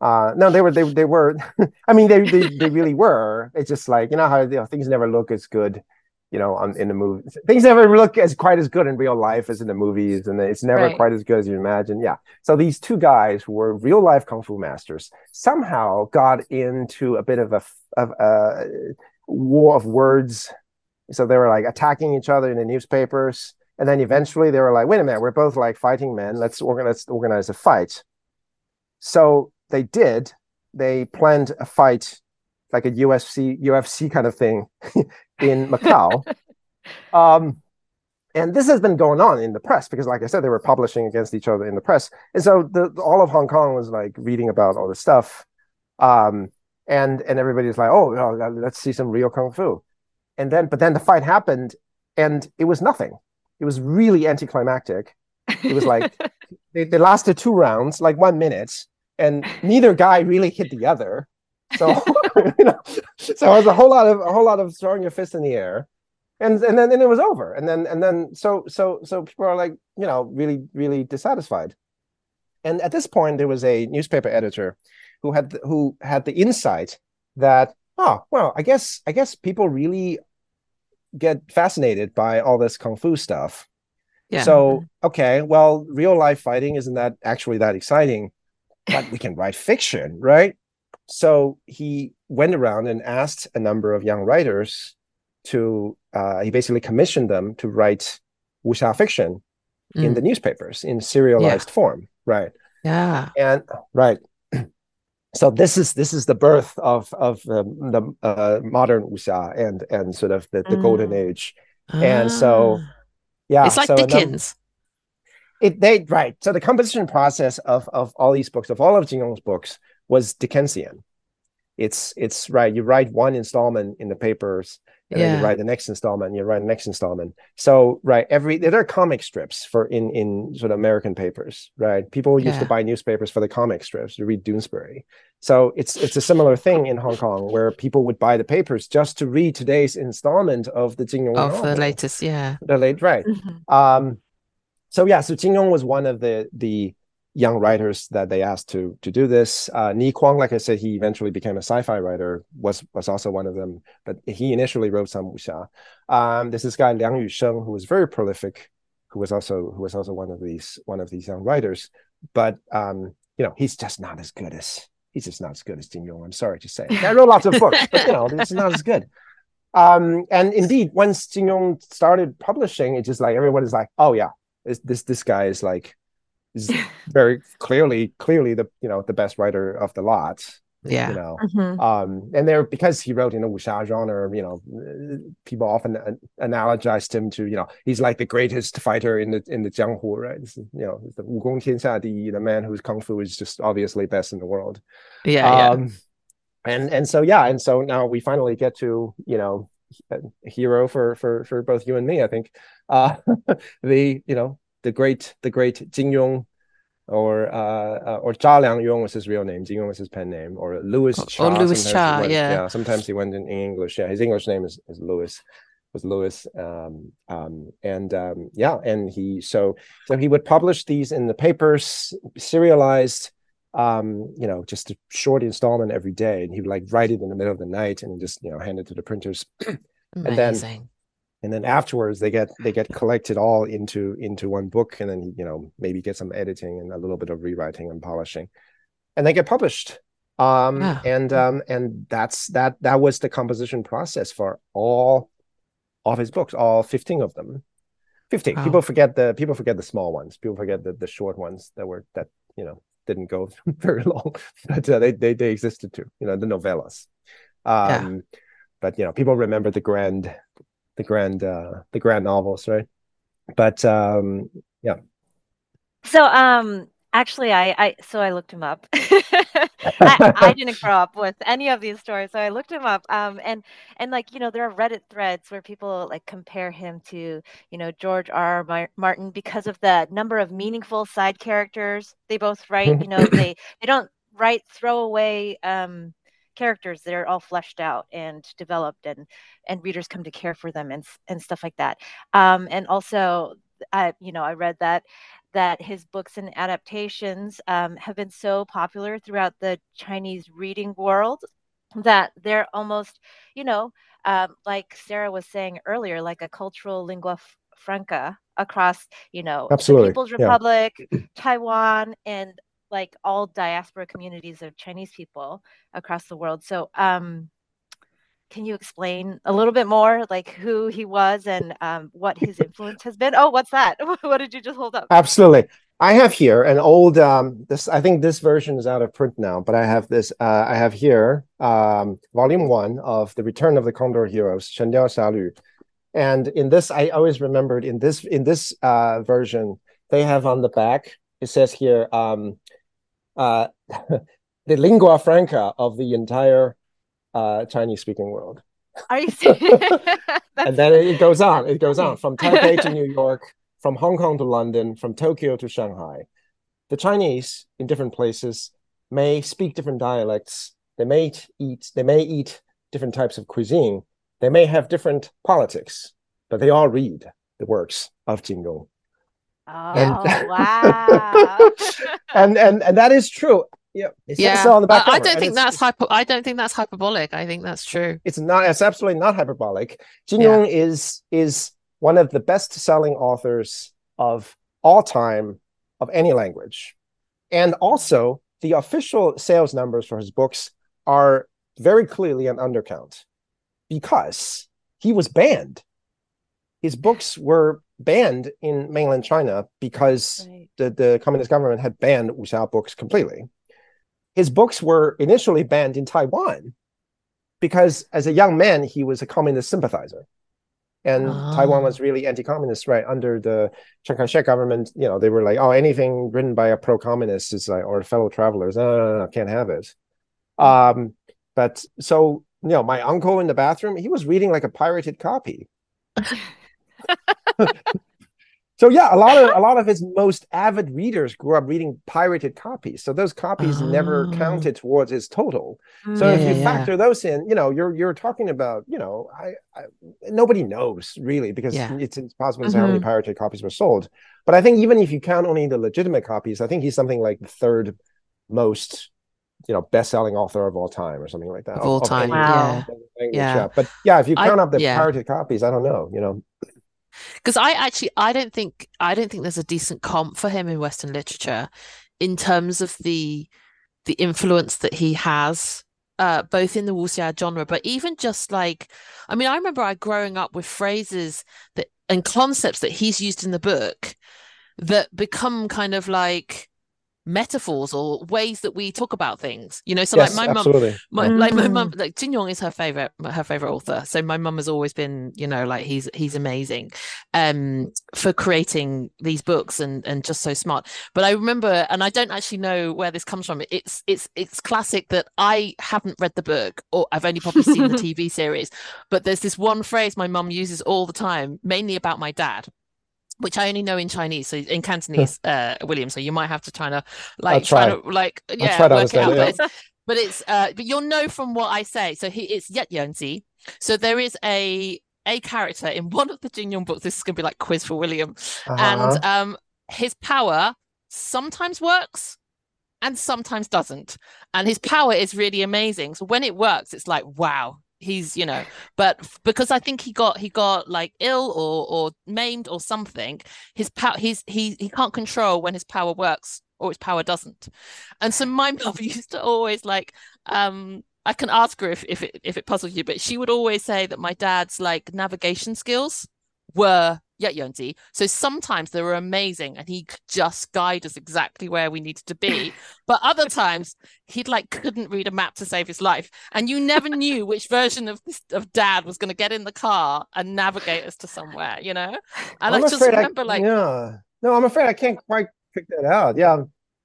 S4: uh, no, they were they they were. I mean, they, they they really were. It's just like you know how you know, things never look as good, you know, on, in the movie. Things never look as quite as good in real life as in the movies, and it's never
S2: Right.
S4: quite as good as you imagine. Yeah. So these two guys who were real life kung fu masters somehow got into a bit of a of a war of words. So they were like attacking each other in the newspapers, and then eventually they were like, "Wait a minute, we're both like fighting men. Let's organize let's organize a fight." So they did. They planned a fight, like a UFC UFC kind of thing, in Macau. um, and this has been going on in the press because, like I said, they were publishing against each other in the press, and so the all of Hong Kong was like reading about all this stuff, um, and and everybody's like, oh, well, let's see some real kung fu, and then but then the fight happened, and it was nothing. It was really anticlimactic. It was like they, they lasted two rounds, like one minute, and neither guy really hit the other. So you know, so it was a whole lot of a whole lot of throwing your fist in the air, and and then and it was over. And then and then so so so people are like you know really really dissatisfied. And at this point, there was a newspaper editor who had who had the insight that oh well, I guess I guess people really get fascinated by all this kung fu stuff.
S3: Yeah.
S4: So, okay, well, real life fighting isn't that actually that exciting, but we can write fiction, right? So he went around and asked a number of young writers to, uh, he basically commissioned them to write wuxia fiction in
S3: Mm.
S4: the newspapers in serialized form, right?
S3: yeah.
S4: And right. So this is this is the birth of of um, the uh, modern wuxia and and sort of the, the golden
S2: Mm.
S4: age. And so,
S3: Ah.
S4: Yeah,
S3: it's like
S4: so
S3: Dickens.
S4: It they right. So the composition process of of all these books, of all of Jin Yong's books, was Dickensian. It's it's right. You write one installment in the papers, and then
S3: Yeah.
S4: you write the next installment, and you write the next installment. So right, every there are comic strips for in in sort of American papers, right? People used to buy newspapers for the comic strips to read Doonesbury. So it's it's a similar thing in Hong Kong where people would buy the papers just to read today's installment of the Jin Yong
S3: Of the latest, yeah.
S4: the late right.
S2: Mhm.
S4: Um, so yeah, so Jin Yong was one of the the young writers that they asked to to do this. Uh, Ni Kuang, like I said, he eventually became a sci-fi writer. was was also one of them, but he initially wrote some wuxia. Um, there's this guy Liang Yusheng who was very prolific, who was also who was also one of these one of these young writers. But um, you know, he's just not as good as he's just not as good as Jin Yong. I'm sorry to say. I wrote lots of books, but you know, it's not as good. Um, and indeed, once Jin Yong started publishing, it's just like everyone is like, oh yeah, this this this guy is like is very clearly clearly the you know the best writer of the lot.
S3: Yeah.
S4: You know, mm-hmm. um, and there because he wrote in a wuxia genre, you know, people often analogized him to you know he's like the greatest fighter in the in the jianghu, right? It's, you know, the wugong tianxia di, the man whose kung fu is just obviously best in the world.
S3: Yeah. Um,
S4: yeah. And and so yeah, and so now we finally get to you know a hero for for for both you and me, I think. Uh, the you know the great the great Jin Yong or uh, uh, or Zha Liang Yong was his real name. Jin Yong was his pen name, or Louis Cha.
S3: Or Louis Cha,
S4: went,
S3: yeah.
S4: Yeah, sometimes he went in English. Yeah, his English name is, is Louis. Was Louis, um, um, and um, yeah, and he so so he would publish these in the papers, serialized, um, you know, just a short installment every day, and he would like write it in the middle of the night and just you know hand it to the printers, and then and then afterwards they get they get collected all into into one book and then you know maybe get some editing and a little bit of rewriting and polishing. And they get published. Um and um and that's that that was the composition process for all of his books all 15 of them. 15 wow. people forget the people forget the small ones. People forget the, the short ones that were that you know didn't go very long but uh, they, they they existed too you know the novellas. Um yeah. but you know people remember the grand the grand uh the grand novels right? But um yeah.
S2: So um actually i i so i looked him up I, I, didn't grow up with any of these stories so i looked him up um and and like you know there are reddit threads where people like compare him to you know george r. R. Martin because of the number of meaningful side characters they both write you know they they don't write throwaway um characters they're all fleshed out and developed and and readers come to care for them and and stuff like that. Um, and also i you know i read that that his books and adaptations um, have been so popular throughout the chinese reading world that they're almost you know um, like sarah was saying earlier like a cultural lingua franca across you know
S4: Absolutely.
S2: the people's republic yeah. taiwan and like all diaspora communities of Chinese people across the world. So, um, can you explain a little bit more, like who he was and um, what his influence has been? Oh, what's that? what did you just hold up?
S4: Absolutely. I have here an old um, this. I think this version is out of print now, but I have this. Uh, I have here um, volume one of the Return of the Condor Heroes, Shen Diao and in this, I always remembered in this in this uh, version they have on the back. It says here um, uh, the lingua franca of the entire uh, Chinese speaking world.
S2: Are you serious?
S4: and then it goes on. It goes on from Taipei to New York, from Hong Kong to London, from Tokyo to Shanghai. The Chinese in different places may speak different dialects. They may eat. They may eat different types of cuisine. They may have different politics, but they all read the works of Jin Yong.
S2: Oh and, wow!
S4: and and and that is true. Yeah,
S3: yeah. on the back I, I don't think that's hyper. I don't think that's hyperbolic. I think that's true.
S4: It's not. It's absolutely not hyperbolic. Jin Yong yeah. is is one of the best-selling authors of all time of any language, and also the official sales numbers for his books are very clearly an undercount because he was banned. His books were banned in mainland China because right. the, the communist government had banned wuxia books completely. His books were initially banned in Taiwan because as a young man, he was a communist sympathizer. And oh. Taiwan was really anti-communist, right? Under the Chiang Kai-shek government, you know, they were like, "Oh, anything written by a pro-communist is like, or fellow travelers, no, no, no, no can't have it." Um, but so, you know, my uncle in the bathroom, he was reading like a pirated copy. So yeah, a lot of a lot of his most avid readers grew up reading pirated copies. So those copies never
S3: Oh.
S4: counted towards his total. So.
S3: Yeah,
S4: if you
S3: yeah.
S4: factor those in, you know, you're you're talking about, you know, I, I nobody knows really because
S3: Yeah.
S4: it's impossible to say how many
S2: Mhm.
S4: pirated copies were sold. But I think even if you count only the legitimate copies, I think he's something like the third most, you know, best-selling author of all time or something like that.
S3: Of all time,
S4: any
S2: Wow.
S3: yeah. Yeah.
S4: But yeah, if you
S3: I-
S4: count up the
S3: yeah.
S4: pirated copies, I don't know, you know.
S3: Because I actually I don't think I don't think there's a decent comp for him in Western literature in terms of the the influence that he has uh both in the wuxia genre but even just like I mean I remember I growing up with phrases that and concepts that he's used in the book that become kind of like metaphors or ways that we talk about things you know? So
S4: yes,
S3: like my mum
S4: absolutely.
S3: my like my mum like Jin Yong is her favorite her favorite author. So my mum has always been you know like he's he's amazing um for creating these books and and just so smart. But I remember and I don't actually know where this comes from it's it's it's classic that I haven't read the book or I've only probably seen the TV series. But there's this one phrase my mum uses all the time mainly about my dad which I only know in Chinese, so in Cantonese, uh, William. So you might have to try to like
S4: try.
S3: to like yeah
S4: try to
S3: work it out. But it's, but it's uh, but you'll know from what I say. So he it's Yet Yonzi. So there is a a character in one of the Jin Yong books. This is gonna be like quiz for William,
S4: Uh-huh.
S3: and um, his power sometimes works and sometimes doesn't, and his power is really amazing. So when it works, it's like wow. He's, you know, but because I think he got he got like ill or or maimed or something, his power he's he he can't control when his power works or his power doesn't. And so my mother used to always like um I can ask her if if it if it puzzles you, but she would always say that my dad's like navigation skills were Yet Yonzi. So sometimes they were amazing and he could just guide us exactly where we needed to be. But other times he'd like couldn't read a map to save his life. And you never knew which version of this, of dad was going to get in the car and navigate us to somewhere, you know? And I just remember like
S4: yeah no i'm afraid i can't quite pick that out yeah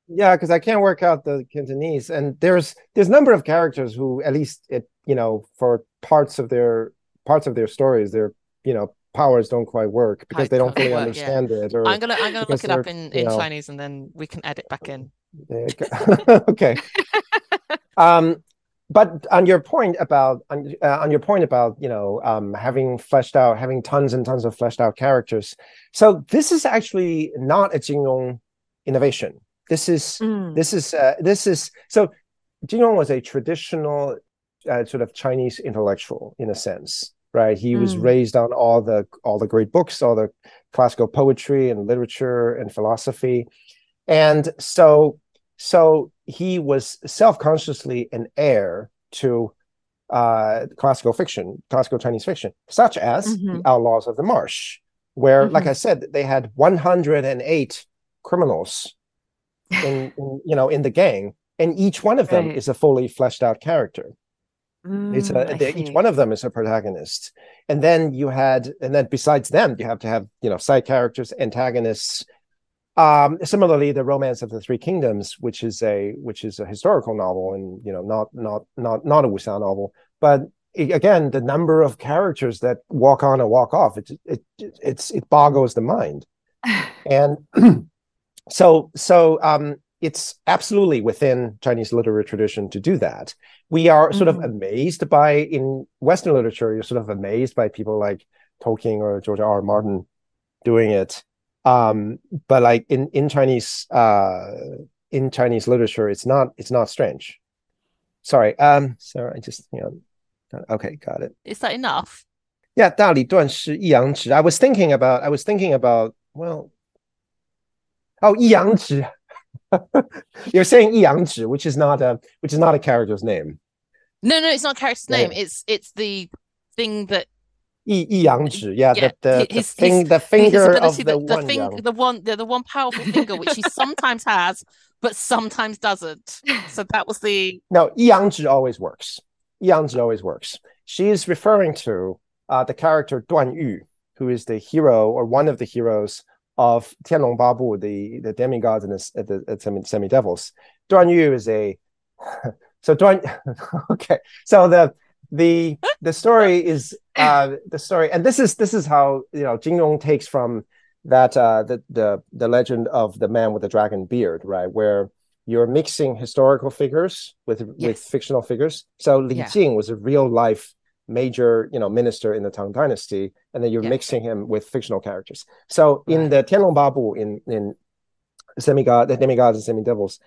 S4: yeah because i can't work out the cantonese and there's there's a number of characters who at least it you know for parts of their parts of their stories they're, you know powers don't quite work because they don't fully
S3: work, yeah.
S4: understand it or
S3: I'm gonna I'm gonna look it up
S4: they're,
S3: in
S4: you
S3: in
S4: know-
S3: Chinese and then we can edit back in.
S4: okay um but on your point about on, uh, on your point about you know um having fleshed out having tons and tons of fleshed out characters so this is actually not a Jin Yong innovation this is
S2: Mm.
S4: this is uh, this is so Jin Yong was a traditional uh, sort of Chinese intellectual in a sense right he was
S2: Mm.
S4: raised on all the all the great books all the classical poetry and literature and philosophy and so so he was self-consciously an heir to uh classical fiction classical chinese fiction such as
S2: Mhm.
S4: the outlaws of the marsh where like
S2: Mhm.
S4: i said they had 108 criminals in, in you know in the gang and each one of them
S2: Right.
S4: is a fully fleshed out character it's
S2: Mm,
S4: a
S2: I
S4: they- each one of them is a protagonist. And then you had and then besides them you have to have you know side characters antagonists um similarly the romance of the three kingdoms which is a which is a historical novel and you know not not not not a wuxia novel. But i- again the number of characters that walk on and walk off it it it's it boggles the mind. And so so um it's absolutely within Chinese literary tradition to do that. We are sort mm-hmm.
S2: of
S4: amazed by in Western literature, you're sort of amazed by people like Tolkien or George R. R. Martin doing it. Um, but like in in Chinese uh, in Chinese literature, it's not it's not strange. Sorry, um, sorry, I just you know, okay, got it.
S3: Is that enough?
S4: Yeah, 大理断是一阳指. I was thinking about I was thinking about well, oh, 一阳指 you're saying Yang Zhi, which is not a which is not a character's name.
S3: No, no, it's not a character's name. It's it's the thing that
S4: Yi Yang Zhi. Yeah,
S3: yeah,
S4: the, the,
S3: his,
S4: the, thing,
S3: his,
S4: the finger of the,
S3: the,
S4: one
S3: thing, the one the, the one powerful finger which he sometimes has but sometimes doesn't. So that was the
S4: No, Yi Yang Zhi always works. Yi Yang Zhi always works. She is referring to uh, the character Duan Yu, who is the hero or one of the heroes of Tianlong Babu, the, the demigods and the, the, the semi, semi-devils. Duan Yu is a so Duan okay. So the the the story is uh the story and this is this is how you know Jin Yong takes from that uh, the the the legend of the man with the dragon beard, right, where you're mixing historical figures with with fictional figures. So Li
S3: Yeah.
S4: Jing was a real life major, you know, minister in the Tang Dynasty, and then you're
S3: Yeah.
S4: mixing him with fictional characters. So in the Tianlong Babu in in semigod, the demigods and semi devils,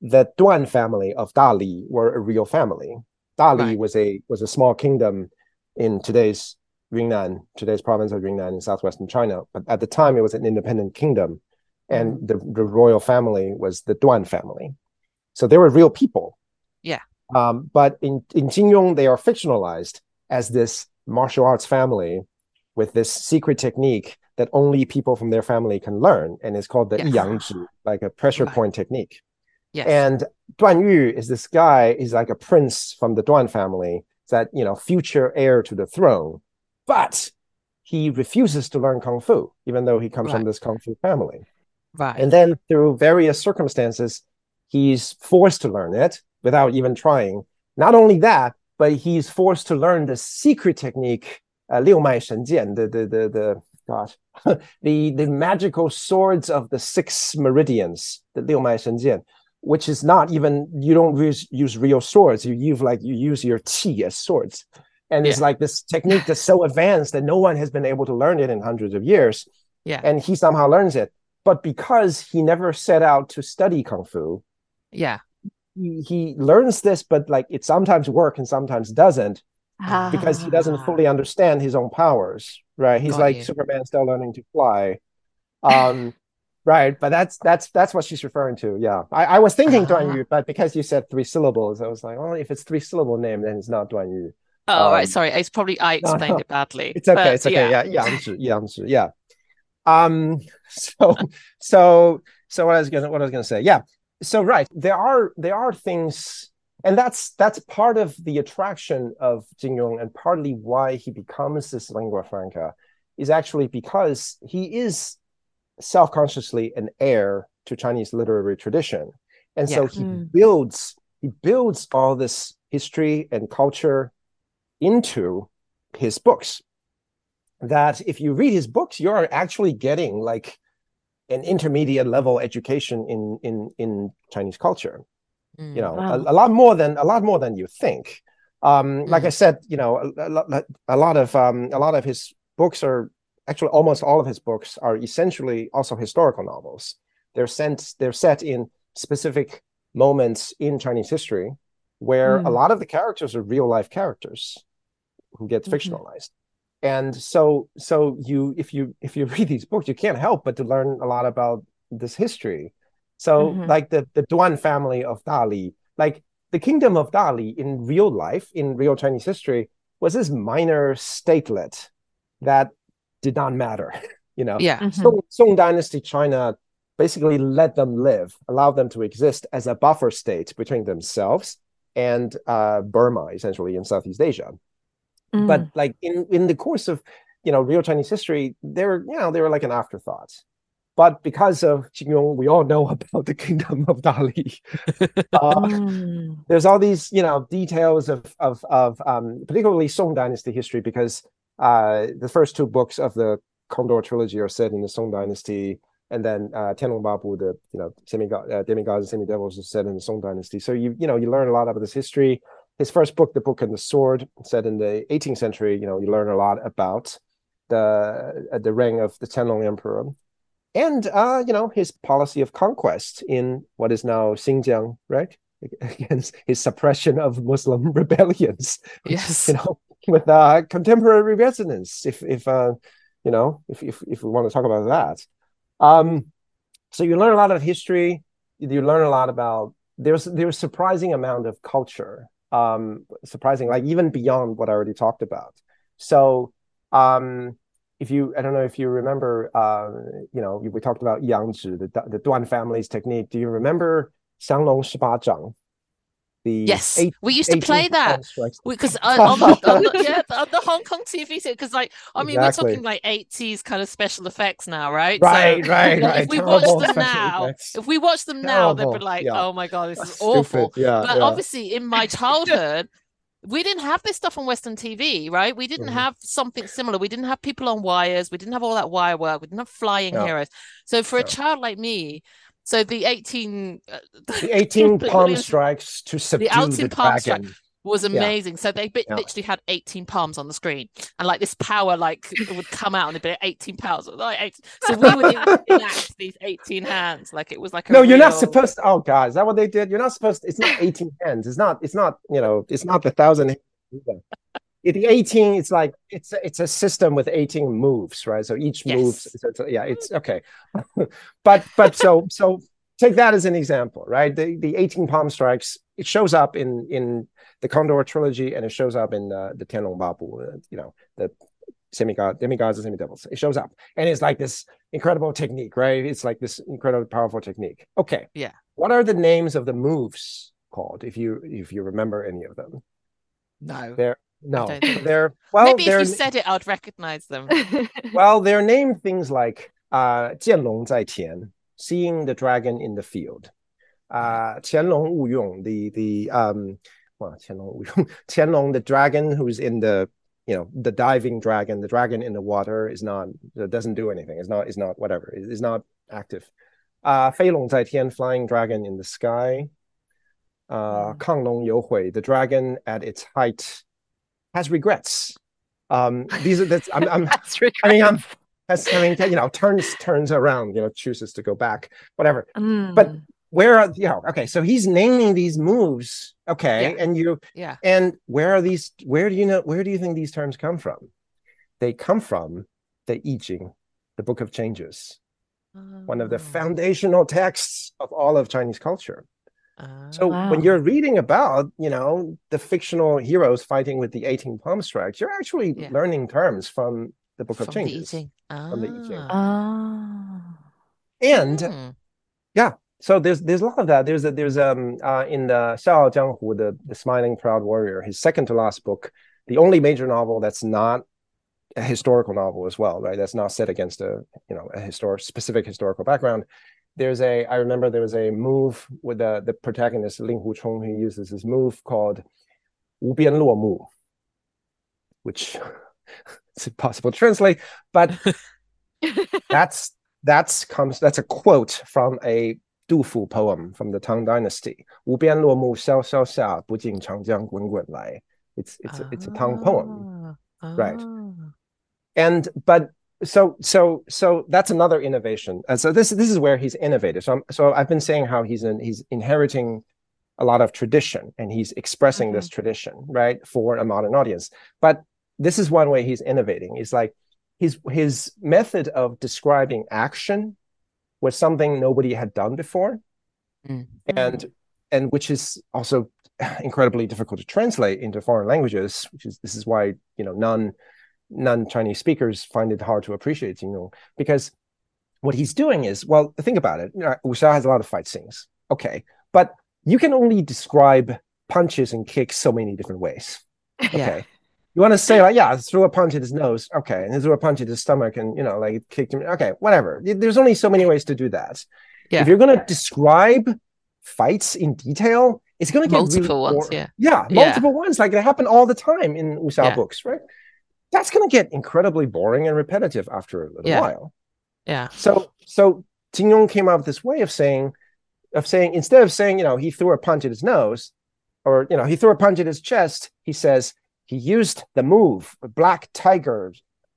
S4: the Duan family of Dali were a real family. Dali
S3: Right.
S4: was a was a small kingdom in today's Yunnan, today's province of Yunnan in southwestern China. But at the time, it was an independent kingdom, and the, the royal family was the Duan family. So they were real people.
S3: Yeah.
S4: Um, but in in Jin Yong, they are fictionalized as this martial arts family with this secret technique that only people from their family can learn, and it's called the
S3: Yes.
S4: Yangzhi, like a pressure
S3: Right.
S4: point technique.
S3: Yes.
S4: And Duan Yu is this guy, he's like a prince from the Duan family, that you know, future heir to the throne. But he refuses to learn Kung Fu, even though he comes from this Kung Fu family.
S3: right.
S4: And then through various circumstances, he's forced to learn it without even trying. Not only that, but he's forced to learn the secret technique, uh, Liu Mai Shen Jian, the the the the gosh, the the magical swords of the six meridians, the Liu Mai Shen Jian, which is not even you don't use use real swords. You use like you use your qi as swords. And it's like this technique that's so advanced that no one has been able to learn it in hundreds of years.
S3: Yeah.
S4: And he somehow learns it but because he never set out to study kung fu
S3: yeah.
S4: He, learns this but like it sometimes works and sometimes doesn't because he doesn't
S2: Ah.
S4: fully understand his own powers right he's
S3: Got
S4: like
S3: you.
S4: superman still learning to fly um right but that's that's that's what she's referring to yeah i, I was thinking duan
S3: Ah.
S4: yu but because you said three syllables i was like well if it's three syllable name then it's not duan yu
S3: Oh,
S4: Um,
S3: right. Sorry. It's probably I explained
S4: no.
S3: it badly.
S4: It's okay. it's okay. Yeah, Yangzhi, Yangzhi. Yeah. Um. So, so, so what I was gonna, what I was gonna say. Yeah. So right, there are there are things, and that's that's part of the attraction of Jin Yong, and partly why he becomes this lingua franca, is actually because he is self-consciously an heir to Chinese literary tradition, and so he
S2: Mm.
S4: builds he builds all this history and culture into his books. That if you read his books you're actually getting like an intermediate level education in in in chinese culture
S3: Mm.
S4: you know
S2: Wow.
S4: a, a lot more than a lot more than you think um like i said you know a, a, lot- a lot of um a lot of his books are actually almost all of his books are essentially also historical novels they're sent they're set in specific moments in chinese history where a
S2: Mm.
S4: lot of the characters are real life characters who get
S2: Mhm.
S4: fictionalized and so so you if you if you read these books you can't help but to learn a lot about this history so
S2: Mhm.
S4: like the the duan family of dali like the kingdom of dali in real life in real chinese history was this minor statelet that did not matter you know
S3: Yeah.
S2: Mhm.
S4: Song, Song Dynasty China basically let them live, allowed them to exist as a buffer state between themselves and uh, Burma, essentially in Southeast Asia.
S2: Mm.
S4: But like in in the course of you know real Chinese history, they were you know they were like an afterthought. But because of Jin Yong, we all know about the kingdom of Dali. Uh,
S2: Mm.
S4: there's all these you know details of of of um, particularly Song Dynasty history because uh, the first two books of the Condor trilogy are set in the Song Dynasty, and then uh, Tianlong Babu, the you know semi uh, demigods and semidevils, is set in the Song Dynasty. So you you know you learn a lot about this history. His first book, The Book and the Sword, said in the 18th century. You know you learn a lot about the uh, the reign of the Qianlong Emperor, and uh, you know his policy of conquest in what is now Xinjiang, right? Against his suppression of Muslim rebellions
S3: Yes.
S4: you know, with uh, contemporary resonance. If if uh, you know, if if if we want to talk about that, um, so you learn a lot of history. You learn a lot about there's there's surprising amount of culture. Um, surprising, like even beyond what I already talked about. So, um, if you, I don't know if you remember, uh, you know, we talked about Yangzhi, the the Duan family's technique. Do you remember Xianglong Shiba Zhang?
S3: Yes.
S4: eight-
S3: we used to play that. Because on, on, the, on yeah, on the Hong Kong TV, because like I mean,
S4: Exactly.
S3: we're talking like eighties kind of special effects now, right?
S4: Right, right, right.
S3: If we watch them now,
S4: effects.
S3: if we watch them now, they'd be like,
S4: yeah.
S3: "Oh my god, this is
S4: Stupid,
S3: awful."
S4: Yeah,
S3: But
S4: yeah.
S3: obviously, in my childhood, we didn't have this stuff on Western TV, right? We didn't
S4: Mhm.
S3: have something similar. We didn't have people on wires. We didn't have all that wire work. We didn't have flying
S4: No.
S3: heroes. So for a child like me, so the 18 uh,
S4: The 18
S3: the
S4: palm strikes to subdue the,
S3: outing palm strike.
S4: dragon.
S3: was amazing. So they bit,
S4: Yeah.
S3: literally had 18 palms on the screen, and like this power like would come out and it'd be 18 pounds. Like 18. So we would enact these 18 hands, like it was like a
S4: No, you're not supposed to. Oh God, is that what they did? You're not supposed. To, it's not 18 hands. It's not. It's not. You know. It's not the thousand. hands The 18. It's like it's a, it's a system with 18 moves, right? So each move. So it's, yeah, it's okay. but but so so take that as an example, right? The the 18 palm strikes. It shows up in in the Condor trilogy, and it shows up in uh, the Tianlong Babu. Uh, you know the semigod demigods and semidevils. It shows up, and it's like this incredible technique, right? It's like this incredibly powerful technique. Okay.
S3: Yeah.
S4: What are the names of the moves called? If you if you remember any of them,
S3: No.
S4: they're no, they're well.
S3: Maybe
S4: they're, if
S3: you said it, I'd recognize them.
S4: well, they're named things like uh, 见龙在田, seeing the dragon in the field. Uh, Wuyong, the the um, well, Wuyong, Qianlong, the dragon who's in the you know the diving dragon, the dragon in the water is not doesn't do anything. It's not is not whatever. Is not active. Uh, 飞龙在天, flying dragon in the sky. Uh, mm. 亢龙有悔, the dragon at its height has regrets. Um, these are that's I'm, I'm I mean, I'm, that's, I mean, you know, turns turns around, you know, chooses to go back, whatever. but-
S2: Mm.
S4: Where are, you know, okay, so he's naming these moves, okay,
S3: Yeah.
S4: and you,
S3: Yeah.
S4: and where are these? Where do you know? Where do you think these terms come from? They come from the I Ching, the Book of Changes, one of the
S3: Oh.
S4: foundational texts of all of Chinese culture. So
S3: Ah.
S4: when you're reading about, you know, the fictional heroes fighting with the 18 palm strikes, you're actually
S3: Yeah.
S4: learning terms from the Book of
S3: from the
S4: Changes.
S3: eating.
S4: From the I Ching.
S3: Ah.
S4: And
S3: Hmm.
S4: so there's there's a lot of that. There's a, there's um uh in the Xiao Jianghu, the the Smiling Proud Warrior, his second to last book, the only major novel that's not a historical novel as well, right? That's not set against a you know a historic specific historical background there's a I remember there was a move with the the protagonist Ling Hu Chong who uses this move called Wu Bian Luo Mu, which it's impossible to translate, but that's that's comes that's a quote from a Du Fu poem from the Tang Dynasty. Wu Bian Luo Mu Xiao Xiao Xia Bu Jing Lai. It's it's ah, a, it's a Tang poem,
S3: ah.
S4: right?
S3: Ah.
S4: And but so so so that's another innovation. And so this this is where he's innovative. So I'm, so I've been saying how he's in, he's inheriting a lot of tradition and he's expressing this tradition right for a modern audience. But this is one way he's innovating. It's like his his method of describing action was something nobody had done before
S3: Mm.
S4: and and which is also incredibly difficult to translate into foreign languages which is this is why you know non non chinese speakers find it hard to appreciate you know because what he's doing is well think about it Wuxia has a lot of fight scenes okay but you can only describe punches and kicks so many different ways
S3: Yeah.
S4: okay you want to say like yeah threw a punch at his nose okay and threw a punch at his stomach and you know like it kicked him okay whatever there's only so many ways to do that
S3: Yeah.
S4: if you're going to describe fights in detail it's going to get
S3: Multiple
S4: really
S3: ones,
S4: bor-
S3: yeah.
S4: yeah
S3: Yeah.
S4: multiple ones like they happen all the time in Wuxia
S3: Yeah.
S4: books right that's going to get incredibly boring and repetitive after a little
S3: yeah.
S4: while.
S3: Yeah.
S4: So so Jin Yong came up with this way of saying of saying instead of saying you know he threw a punch at his nose or you know he threw a punch at his chest he says he used the move black tiger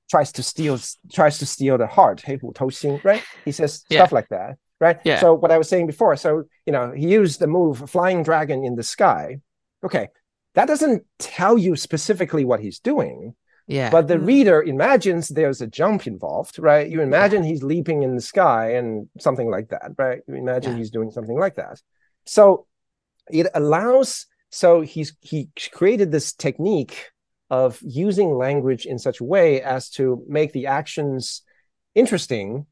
S4: tries to steal tries to steal the heart right he says
S3: yeah.
S4: stuff like that right
S3: yeah.
S4: so what i was saying before so you know he used the move flying dragon in the sky okay that doesn't tell you specifically what he's doing
S3: yeah.
S4: but the
S2: Mm.
S4: reader imagines there's a jump involved, right? You imagine he's leaping in the sky and something like that, right? You imagine
S3: Yeah.
S4: he's doing something like that. So it allows, so he's he created this technique of using language in such a way as to make the actions interesting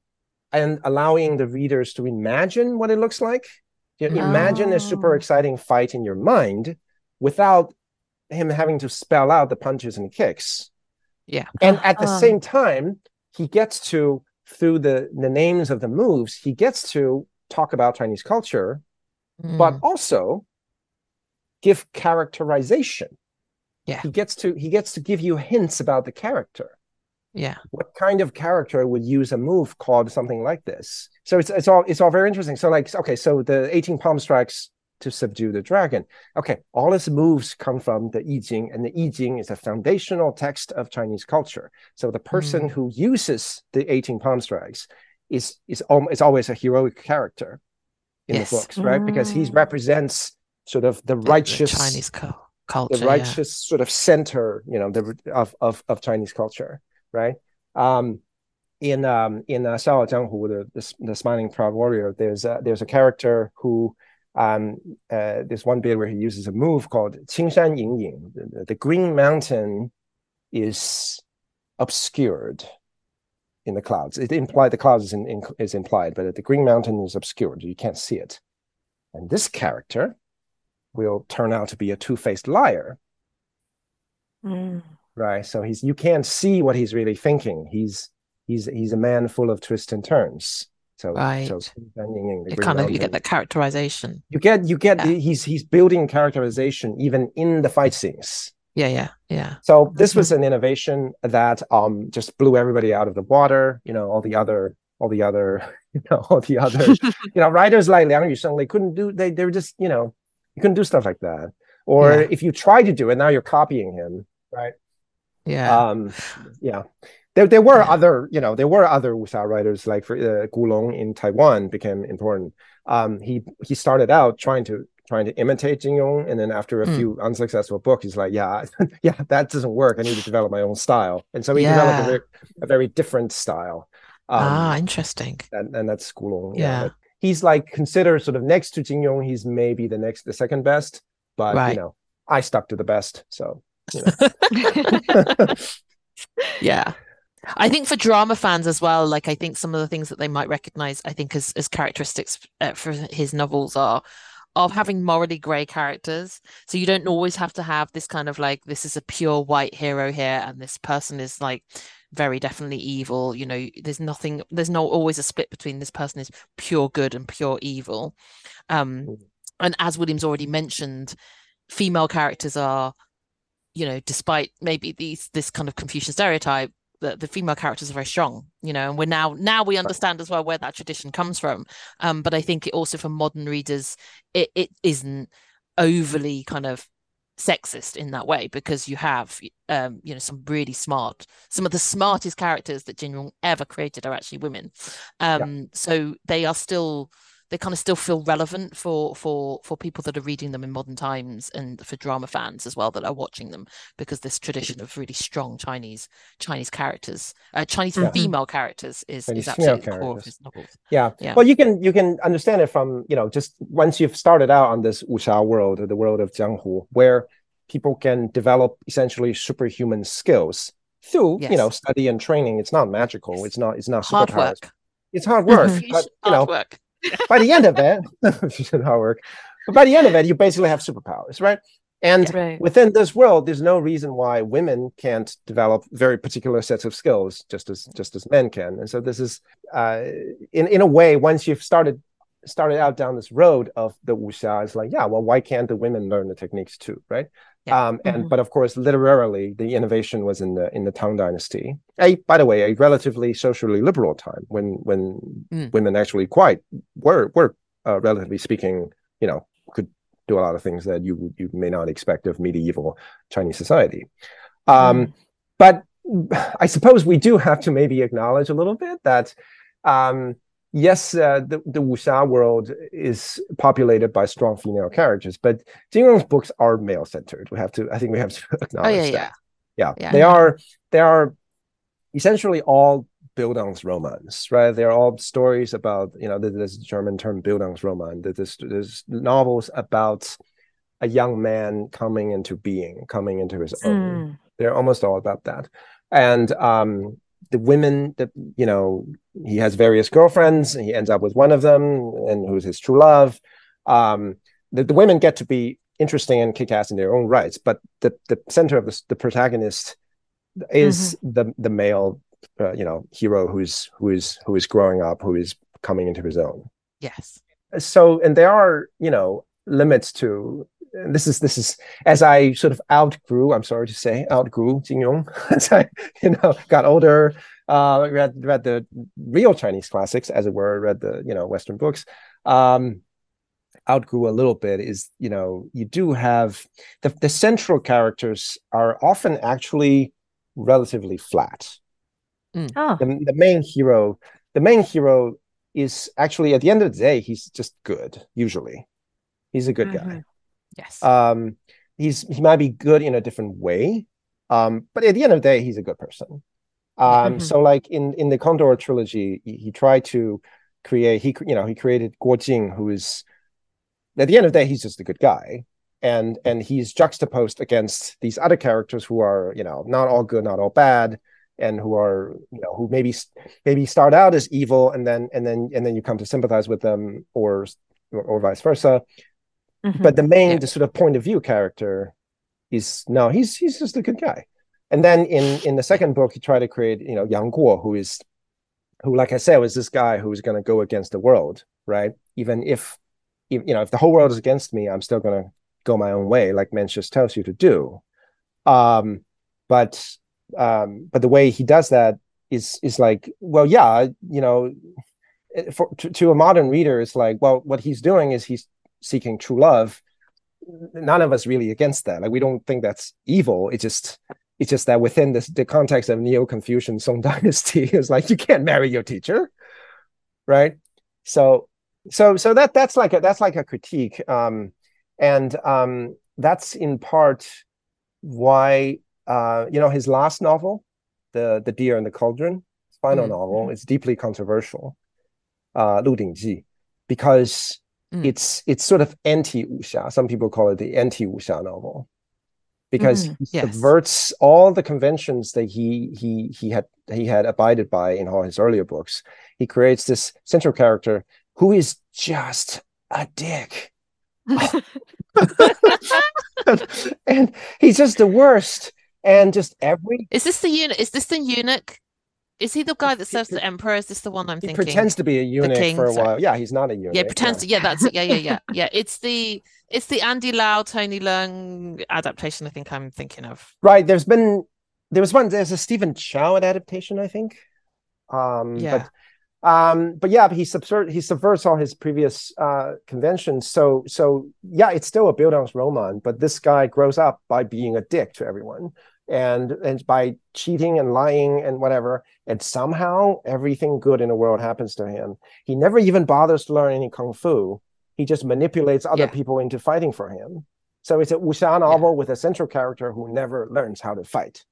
S4: and allowing the readers to imagine what it looks like. You know, Imagine a super
S2: Oh.
S4: exciting fight in your mind without him having to spell out the punches and kicks
S3: yeah.
S4: and at the
S2: Uh-huh.
S4: same time he gets to through the the names of the moves he gets to talk about chinese culture but
S3: Mm.
S4: also give characterization
S3: Yeah.
S4: he gets to he gets to give you hints about the character.
S3: Yeah.
S4: What kind of character would use a move called something like this? So it's it's all it's all very interesting. So like okay, so the 18 palm strikes to subdue the dragon. Okay, all its moves come from the I Ching, and the I Ching is a foundational text of Chinese culture. So the person
S3: Mm.
S4: who uses the 18 palm strikes is is is always a heroic character in
S3: Yes.
S4: the books, right? Because he
S2: Mm.
S4: represents sort of the
S3: The- the
S4: righteous
S3: Chinese cu- culture.
S4: the
S3: yeah.
S4: righteous sort of center, you know, the of of of Chinese culture, right? Um, in um in uh, Xiao Jianghu, the, the the smiling proud warrior, there's a, there's a character who um uh, there's one bit where he uses a move called Qingshan Ying Ying. The, the green mountain is obscured in the clouds. It implied the clouds is in, in, is implied, but the green mountain is obscured. You can't see it. And this character will turn out to be a two-faced liar
S2: Mm.
S4: right so he's you can't see what he's really thinking he's he's he's a man full of twists and turns so
S3: Right.
S4: so the
S3: It kind of you get that characterization.
S4: you get you get
S3: Yeah.
S4: he's he's building characterization even in the fight scenes
S3: Yeah, yeah, yeah.
S4: so this
S3: Mm-hmm.
S4: was an innovation that um just blew everybody out of the water you know all the other all the other you know all the other you know writers like Liang Yusheng they couldn't do they they were just you know you couldn't do stuff like that or
S3: Yeah.
S4: if you try to do it now you're copying him right
S3: Yeah.
S4: um yeah there, there were other you know there were other wuxia writers like for uh, Gulong in Taiwan became important um he he started out trying to trying to imitate Jin Yong and then after a
S3: Mm.
S4: few unsuccessful books he's like yeah yeah that doesn't work I need to develop my own style and so he developed a very, a very different style um
S3: ah, interesting.
S4: and, and that's Gulong
S3: Yeah.
S4: but he's like considered sort of next to Jin Yong he's maybe the next the second best but
S3: Right.
S4: you know I stuck to the best so you know.
S3: yeah. I think for drama fans as well, like I think some of the things that they might recognize, I think as as characteristics uh, for his novels are of having morally grey characters. So you don't always have to have this kind of like this is a pure white hero here, and this person is like very definitely evil. You know, there's nothing, there's not always a split between this person is pure good and pure evil. Um,
S4: Mm.
S3: and as Williams already mentioned, female characters are you know, despite maybe these this kind of Confucian stereotype, the, the female characters are very strong, you know, and we're now now we understand as well where that tradition comes from. Um, but I think it also for modern readers, it, it isn't overly kind of sexist in that way because you have um, you know, some really smart, some of the smartest characters that Jin Yong ever created are actually women. Um, so they are still they kind of still feel relevant for for for people that are reading them in modern times and for drama fans as well that are watching them because this tradition of really strong Chinese Chinese characters, uh, Chinese
S4: Yeah.
S3: female characters is
S4: Chinese
S3: is absolutely the core of his novels.
S4: Yeah.
S3: Yeah.
S4: Well, you can you can understand it from you know just once you've started out on this wuxia world, or the world of jianghu, where people can develop essentially superhuman skills through you know study and training. It's not magical. It's not. It's not
S3: Hard work.
S4: It's hard work,
S2: Mhm.
S4: but you know
S3: Hard work.
S4: By the end of it, hard work. But by the end of it, you basically have superpowers, right? And
S2: Right.
S4: within this world, there's no reason why women can't develop very particular sets of skills, just as just as men can. And so this is, uh, in in a way, once you've started started out down this road of the wuxia, it's like, yeah, well, why can't the women learn the techniques too, right?
S3: Yeah.
S4: Um, and
S2: Mhm.
S4: but of course, literarily, the innovation was in the in the Tang Dynasty. A, by the way, a relatively socially liberal time when when
S3: Mm.
S4: women actually quite were were uh, relatively speaking, you know, could do a lot of things that you you may not expect of medieval Chinese society. Um, But I suppose we do have to maybe acknowledge a little bit that, um, yes, uh, the, the wuxia world is populated by strong female characters, but Jin Yong's books are male centered. We have to, I think we have to
S3: Oh
S4: acknowledge
S3: yeah,
S4: that.
S3: yeah.
S4: Yeah,
S3: Yeah.
S4: they are they are essentially all Bildungsromans, right? They're all stories about you know a German term Bildungsroman. there's novels about a young man coming into being, coming into his own.
S2: Mm.
S4: They're almost all about that, and um, the women that you know he has various girlfriends, and he ends up with one of them, and who's his true love. Um, the, the women get to be interesting and kick-ass in their own rights but the the center of the, the protagonist is the the male uh, you know hero who's who is who is growing up who is coming into his own
S3: Yes.
S4: so and there are you know limits to this is this is as I sort of outgrew. I'm sorry to say, outgrew Jin Yong as I you know got older. Uh, read read the real Chinese classics, as it were. Read the you know Western books. Um, outgrew a little bit is you know you do have the the central characters are often actually relatively flat.
S2: Mm. Oh.
S4: The, the main hero, the main hero is actually at the end of the day he's just good usually he's a good mm-hmm. guy
S3: yes.
S4: Um he's he might be good in a different way. Um but at the end of the day he's a good person. Um mm-hmm. so like in in the condor trilogy he, he, tried to create he you know he created guo jing who is at the end of the day he's just a good guy. And and he's juxtaposed against these other characters who are you know not all good not all bad and who are you know who maybe maybe start out as evil and then and then and then you come to sympathize with them or or, or vice versa mm-hmm. but the main yeah. the sort of point of view character is no he's he's just a good guy and then in in the second book he tried to create you know yang guo who is who like i said was this guy who's going to go against the world right even if you know if the whole world is against me i'm still going to go my own way like mencius tells you to do um but um, but the way he does that is is like well yeah you know for to, to, a modern reader it's like well what he's doing is he's seeking true love none of us really against that. Like we don't think that's evil. It's just it's just that within this, the context of neo-confucian song dynasty is like you can't marry your teacher right? So so so that that's like a that's like a critique. Um and um that's in part why uh you know his last novel the the deer and the cauldron final mm-hmm. novel mm-hmm. is deeply controversial uh lu dingji because mm. it's it's sort of anti wuxia. Some people call it the anti wuxia novel, because mm, he yes. subverts all the conventions that he he he had he had abided by in all his earlier books. He creates this central character who is just a dick. and he's just the worst and just every
S3: is this the eunuch is this the eunuch is he the guy that serves the emperor? Is this the one i'm
S4: he
S3: thinking?
S4: pretends to be a eunuch king, for a sorry. while. Yeah he's not a eunuch
S3: yeah pretends yeah. to yeah that's it. Yeah yeah yeah. Yeah it's the it's the andy lau tony leung adaptation i think i'm thinking of.
S4: Right there's been there was one there's a stephen chow adaptation i think. Um yeah. but um but yeah he subvert he subverts all his previous uh conventions. So so yeah it's still a bildungsroman but this guy grows up by being a dick to everyone and and by cheating and lying and whatever and somehow everything good in the world happens to him. He never even bothers to learn any kung fu. He just manipulates other yeah. people into fighting for him. So it's a wuxia novel yeah. with a central character who never learns how to fight.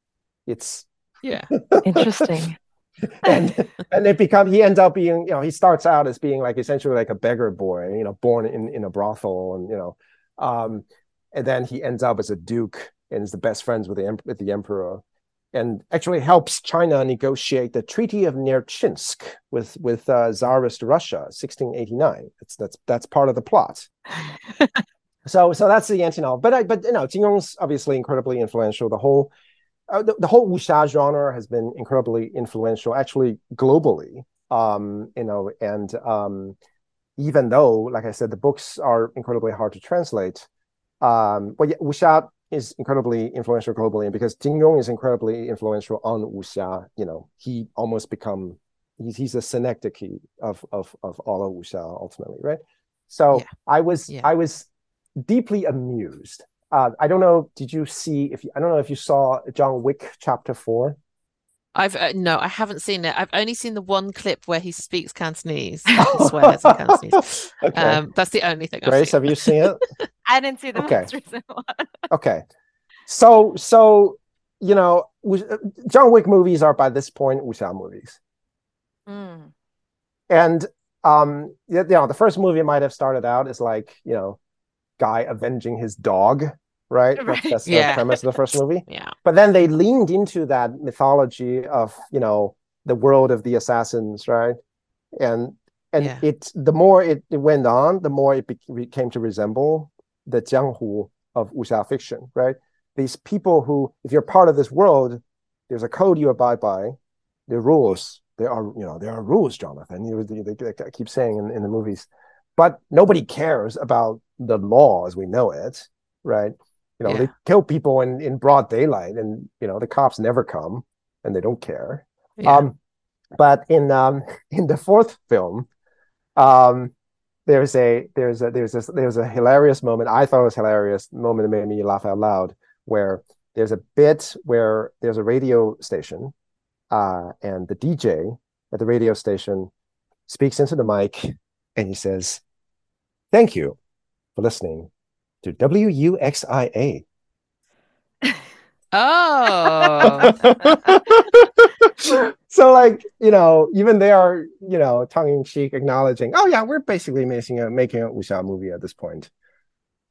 S4: It's
S3: yeah.
S2: Interesting.
S4: And and it becomes he ends up being you know he starts out as being like essentially like a beggar boy you know born in in a brothel and you know um and then he ends up as a duke and is the best friends with the with the emperor and actually helps China negotiate the Treaty of Nerchinsk with with uh, Tsarist Russia, 1689. That's that's that's part of the plot. so so that's the anti novel. But I, but you know, Jin Yong's obviously incredibly influential. The whole uh, the, the, whole wuxia genre has been incredibly influential, actually globally. Um, you know, and um, even though, like I said, the books are incredibly hard to translate, um, but yeah, wuxia is incredibly influential globally, and because Jin Yong is incredibly influential on wuxia, you know, he almost become he's he's a synecdoche of of of all of wuxia ultimately, right? So yeah. I was yeah. I was deeply amused uh, I don't know. Did you see if you, I don't know if you saw John Wick Chapter Four?
S3: I've uh, no, I haven't seen it. I've only seen the one clip where he speaks Cantonese, swears in Cantonese. okay. Um, that's the only thing.
S4: Grace, have you seen it?
S2: I didn't see the okay. most recent one.
S4: okay, so so you know, John Wick movies are by this point wuxia movies, mm. and um, you know, the first movie might have started out as like you know guy avenging his dog, right? right. That's, that's yeah. the premise of the first movie.
S3: yeah.
S4: But then they leaned into that mythology of, you know, the world of the assassins, right? And and yeah. it the more it, it went on, the more it became to resemble the jianghu of wuxia fiction, right? These people who, if you're part of this world, there's a code you abide by, there are rules. There are, you know, there are rules, Jonathan. You, they, they, they keep saying in, in the movies, but nobody cares about the law as we know it. right? You know,
S3: Yeah.
S4: they kill people in in broad daylight, and you know the cops never come, and they don't care.
S3: Yeah.
S4: Um, but in um in the fourth film, um, there's a there's a there's a there's a hilarious moment. I thought it was hilarious moment that made me laugh out loud. Where there's a bit where there's a radio station, uh, and the DJ at the radio station speaks into the mic, and he says, "Thank you for listening to WUXIA."
S3: oh.
S4: so like you know even they are you know tongue-in-cheek acknowledging oh yeah we're basically making a making a wuxia movie at this point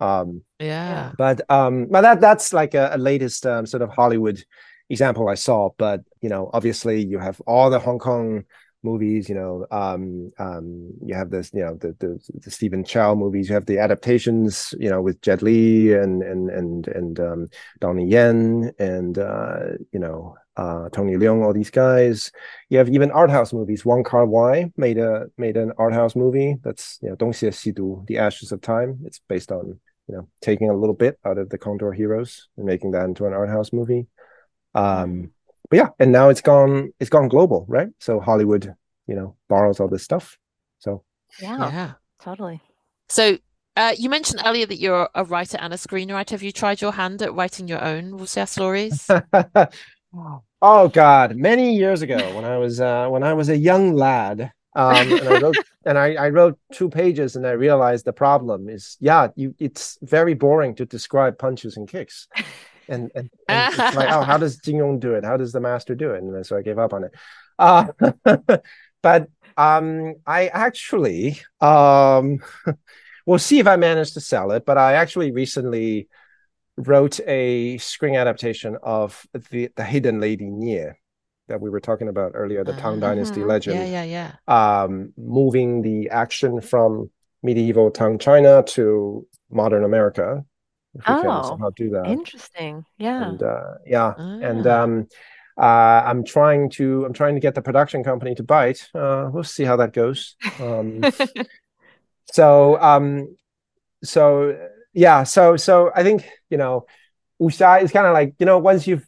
S4: um
S3: Yeah.
S4: but um but that that's like a, a latest um, sort of hollywood example i saw but you know obviously you have all the hong kong movies you know um um you have this you know the the, the stephen chow movies you have the adaptations you know with jet li and and and and um donnie yen and uh you know uh tony leung all these guys. You have even art house movies. Wong kar wai made a made an art house movie that's you know sidu the ashes of time. It's based on you know taking a little bit out of the condor heroes and making that into an art house movie. Um but yeah and now it's gone it's gone global right so hollywood you know borrows all this stuff so
S2: Yeah,
S3: Yeah.
S2: totally.
S3: So uh, you mentioned earlier that you're a writer and a screenwriter. Have you tried your hand at writing your own wuxia stories?
S4: oh god many years ago when i was uh when i was a young lad um and i wrote and I, I wrote two pages and i realized the problem is yeah you it's very boring to describe punches and kicks and and, like oh how does Jin Yong do it? How does the master do it? And so i gave up on it. Uh but um i actually um we'll see if i manage to sell it but i actually recently wrote a screen adaptation of the the hidden lady Nie that we were talking about earlier the tang
S3: Ah,
S4: dynasty legend.
S3: Yeah, yeah, yeah.
S4: um moving the action from medieval tang china to modern america if we can
S2: Oh,
S4: somehow do that
S2: Interesting. Yeah.
S4: and uh yeah and
S3: Ah.
S4: um uh i'm trying to i'm trying to get the production company to bite uh we'll see how that goes um so um so yeah so so i think you know wuxia is kind of like you know once you've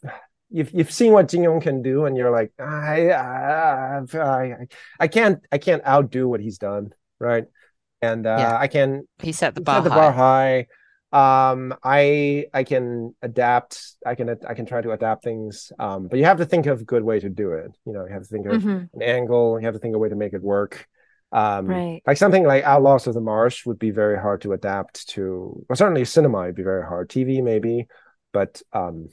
S4: you've you've seen what Jin Yong can do and you're like I, I I I can't I can't outdo what he's done right and uh
S3: Yeah.
S4: I can
S3: He set the
S4: set
S3: bar high.
S4: bar high um I I can adapt I can I can try to adapt things um but you have to think of a good way to do it you know you have to think of
S2: Mhm.
S4: an angle you have to think of a way to make it work um
S2: Right.
S4: like something like outlaws of the marsh would be very hard to adapt to well certainly cinema would be very hard tv maybe but um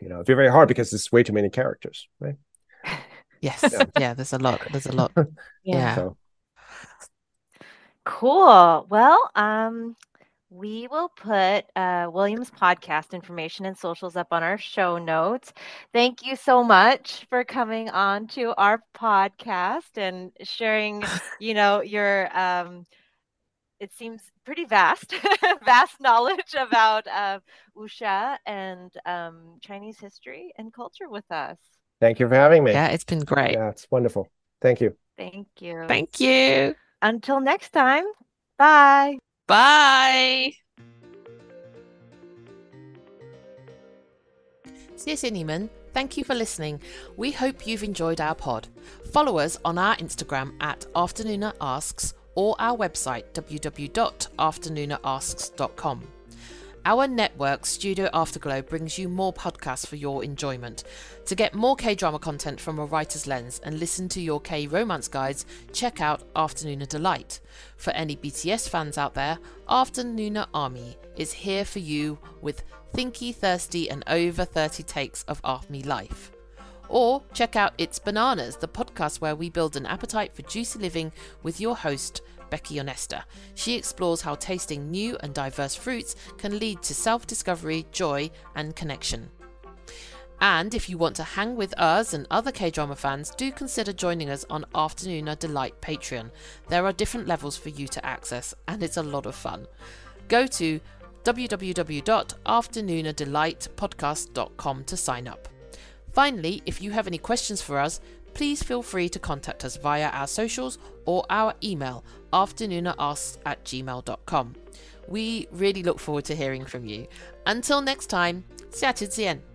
S4: you know it'd be very hard because there's way too many characters right
S3: Yes.
S4: Yeah.
S3: Yeah, there's a lot. There's a lot. Yeah.
S4: so
S2: Cool. Well, um, we will put uh, William's podcast information and socials up on our show notes. Thank you so much for coming on to our podcast and sharing, you know, your um, it seems pretty vast, vast knowledge about uh, wuxia and um, Chinese history and culture with us.
S4: thank you for having me
S3: Yeah, it's been great.
S4: yeah it's wonderful thank you
S2: Thank you.
S3: Thank you.
S2: Until next time. Bye.
S3: Bye. 谢谢你们. Thank you for listening. We hope you've enjoyed our pod. Follow us on our Instagram at Afternooner Asks or our website www.afternoonerasks.com. Our network, Studio Afterglow, brings you more podcasts for your enjoyment. To get more K drama content from a writer's lens and listen to your K romance guides, check out Afternooner Delight. For any BTS fans out there, Afternooner Army is here for you with thinky, thirsty, and over 30 takes of ARMY life. Or check out It's Bananas, the podcast where we build an appetite for juicy living with your host, Becky Onesta. She explores how tasting new and diverse fruits can lead to self discovery, joy, and connection. And if you want to hang with us and other K drama fans, do consider joining us on Afternooner Delight Patreon. There are different levels for you to access, and it's a lot of fun. Go to www.afternoonerdelightpodcast.com to sign up. Finally, if you have any questions for us, please feel free to contact us via our socials or our email, afternoonerasks at gmail.com. We really look forward to hearing from you. Until next time, 下次见。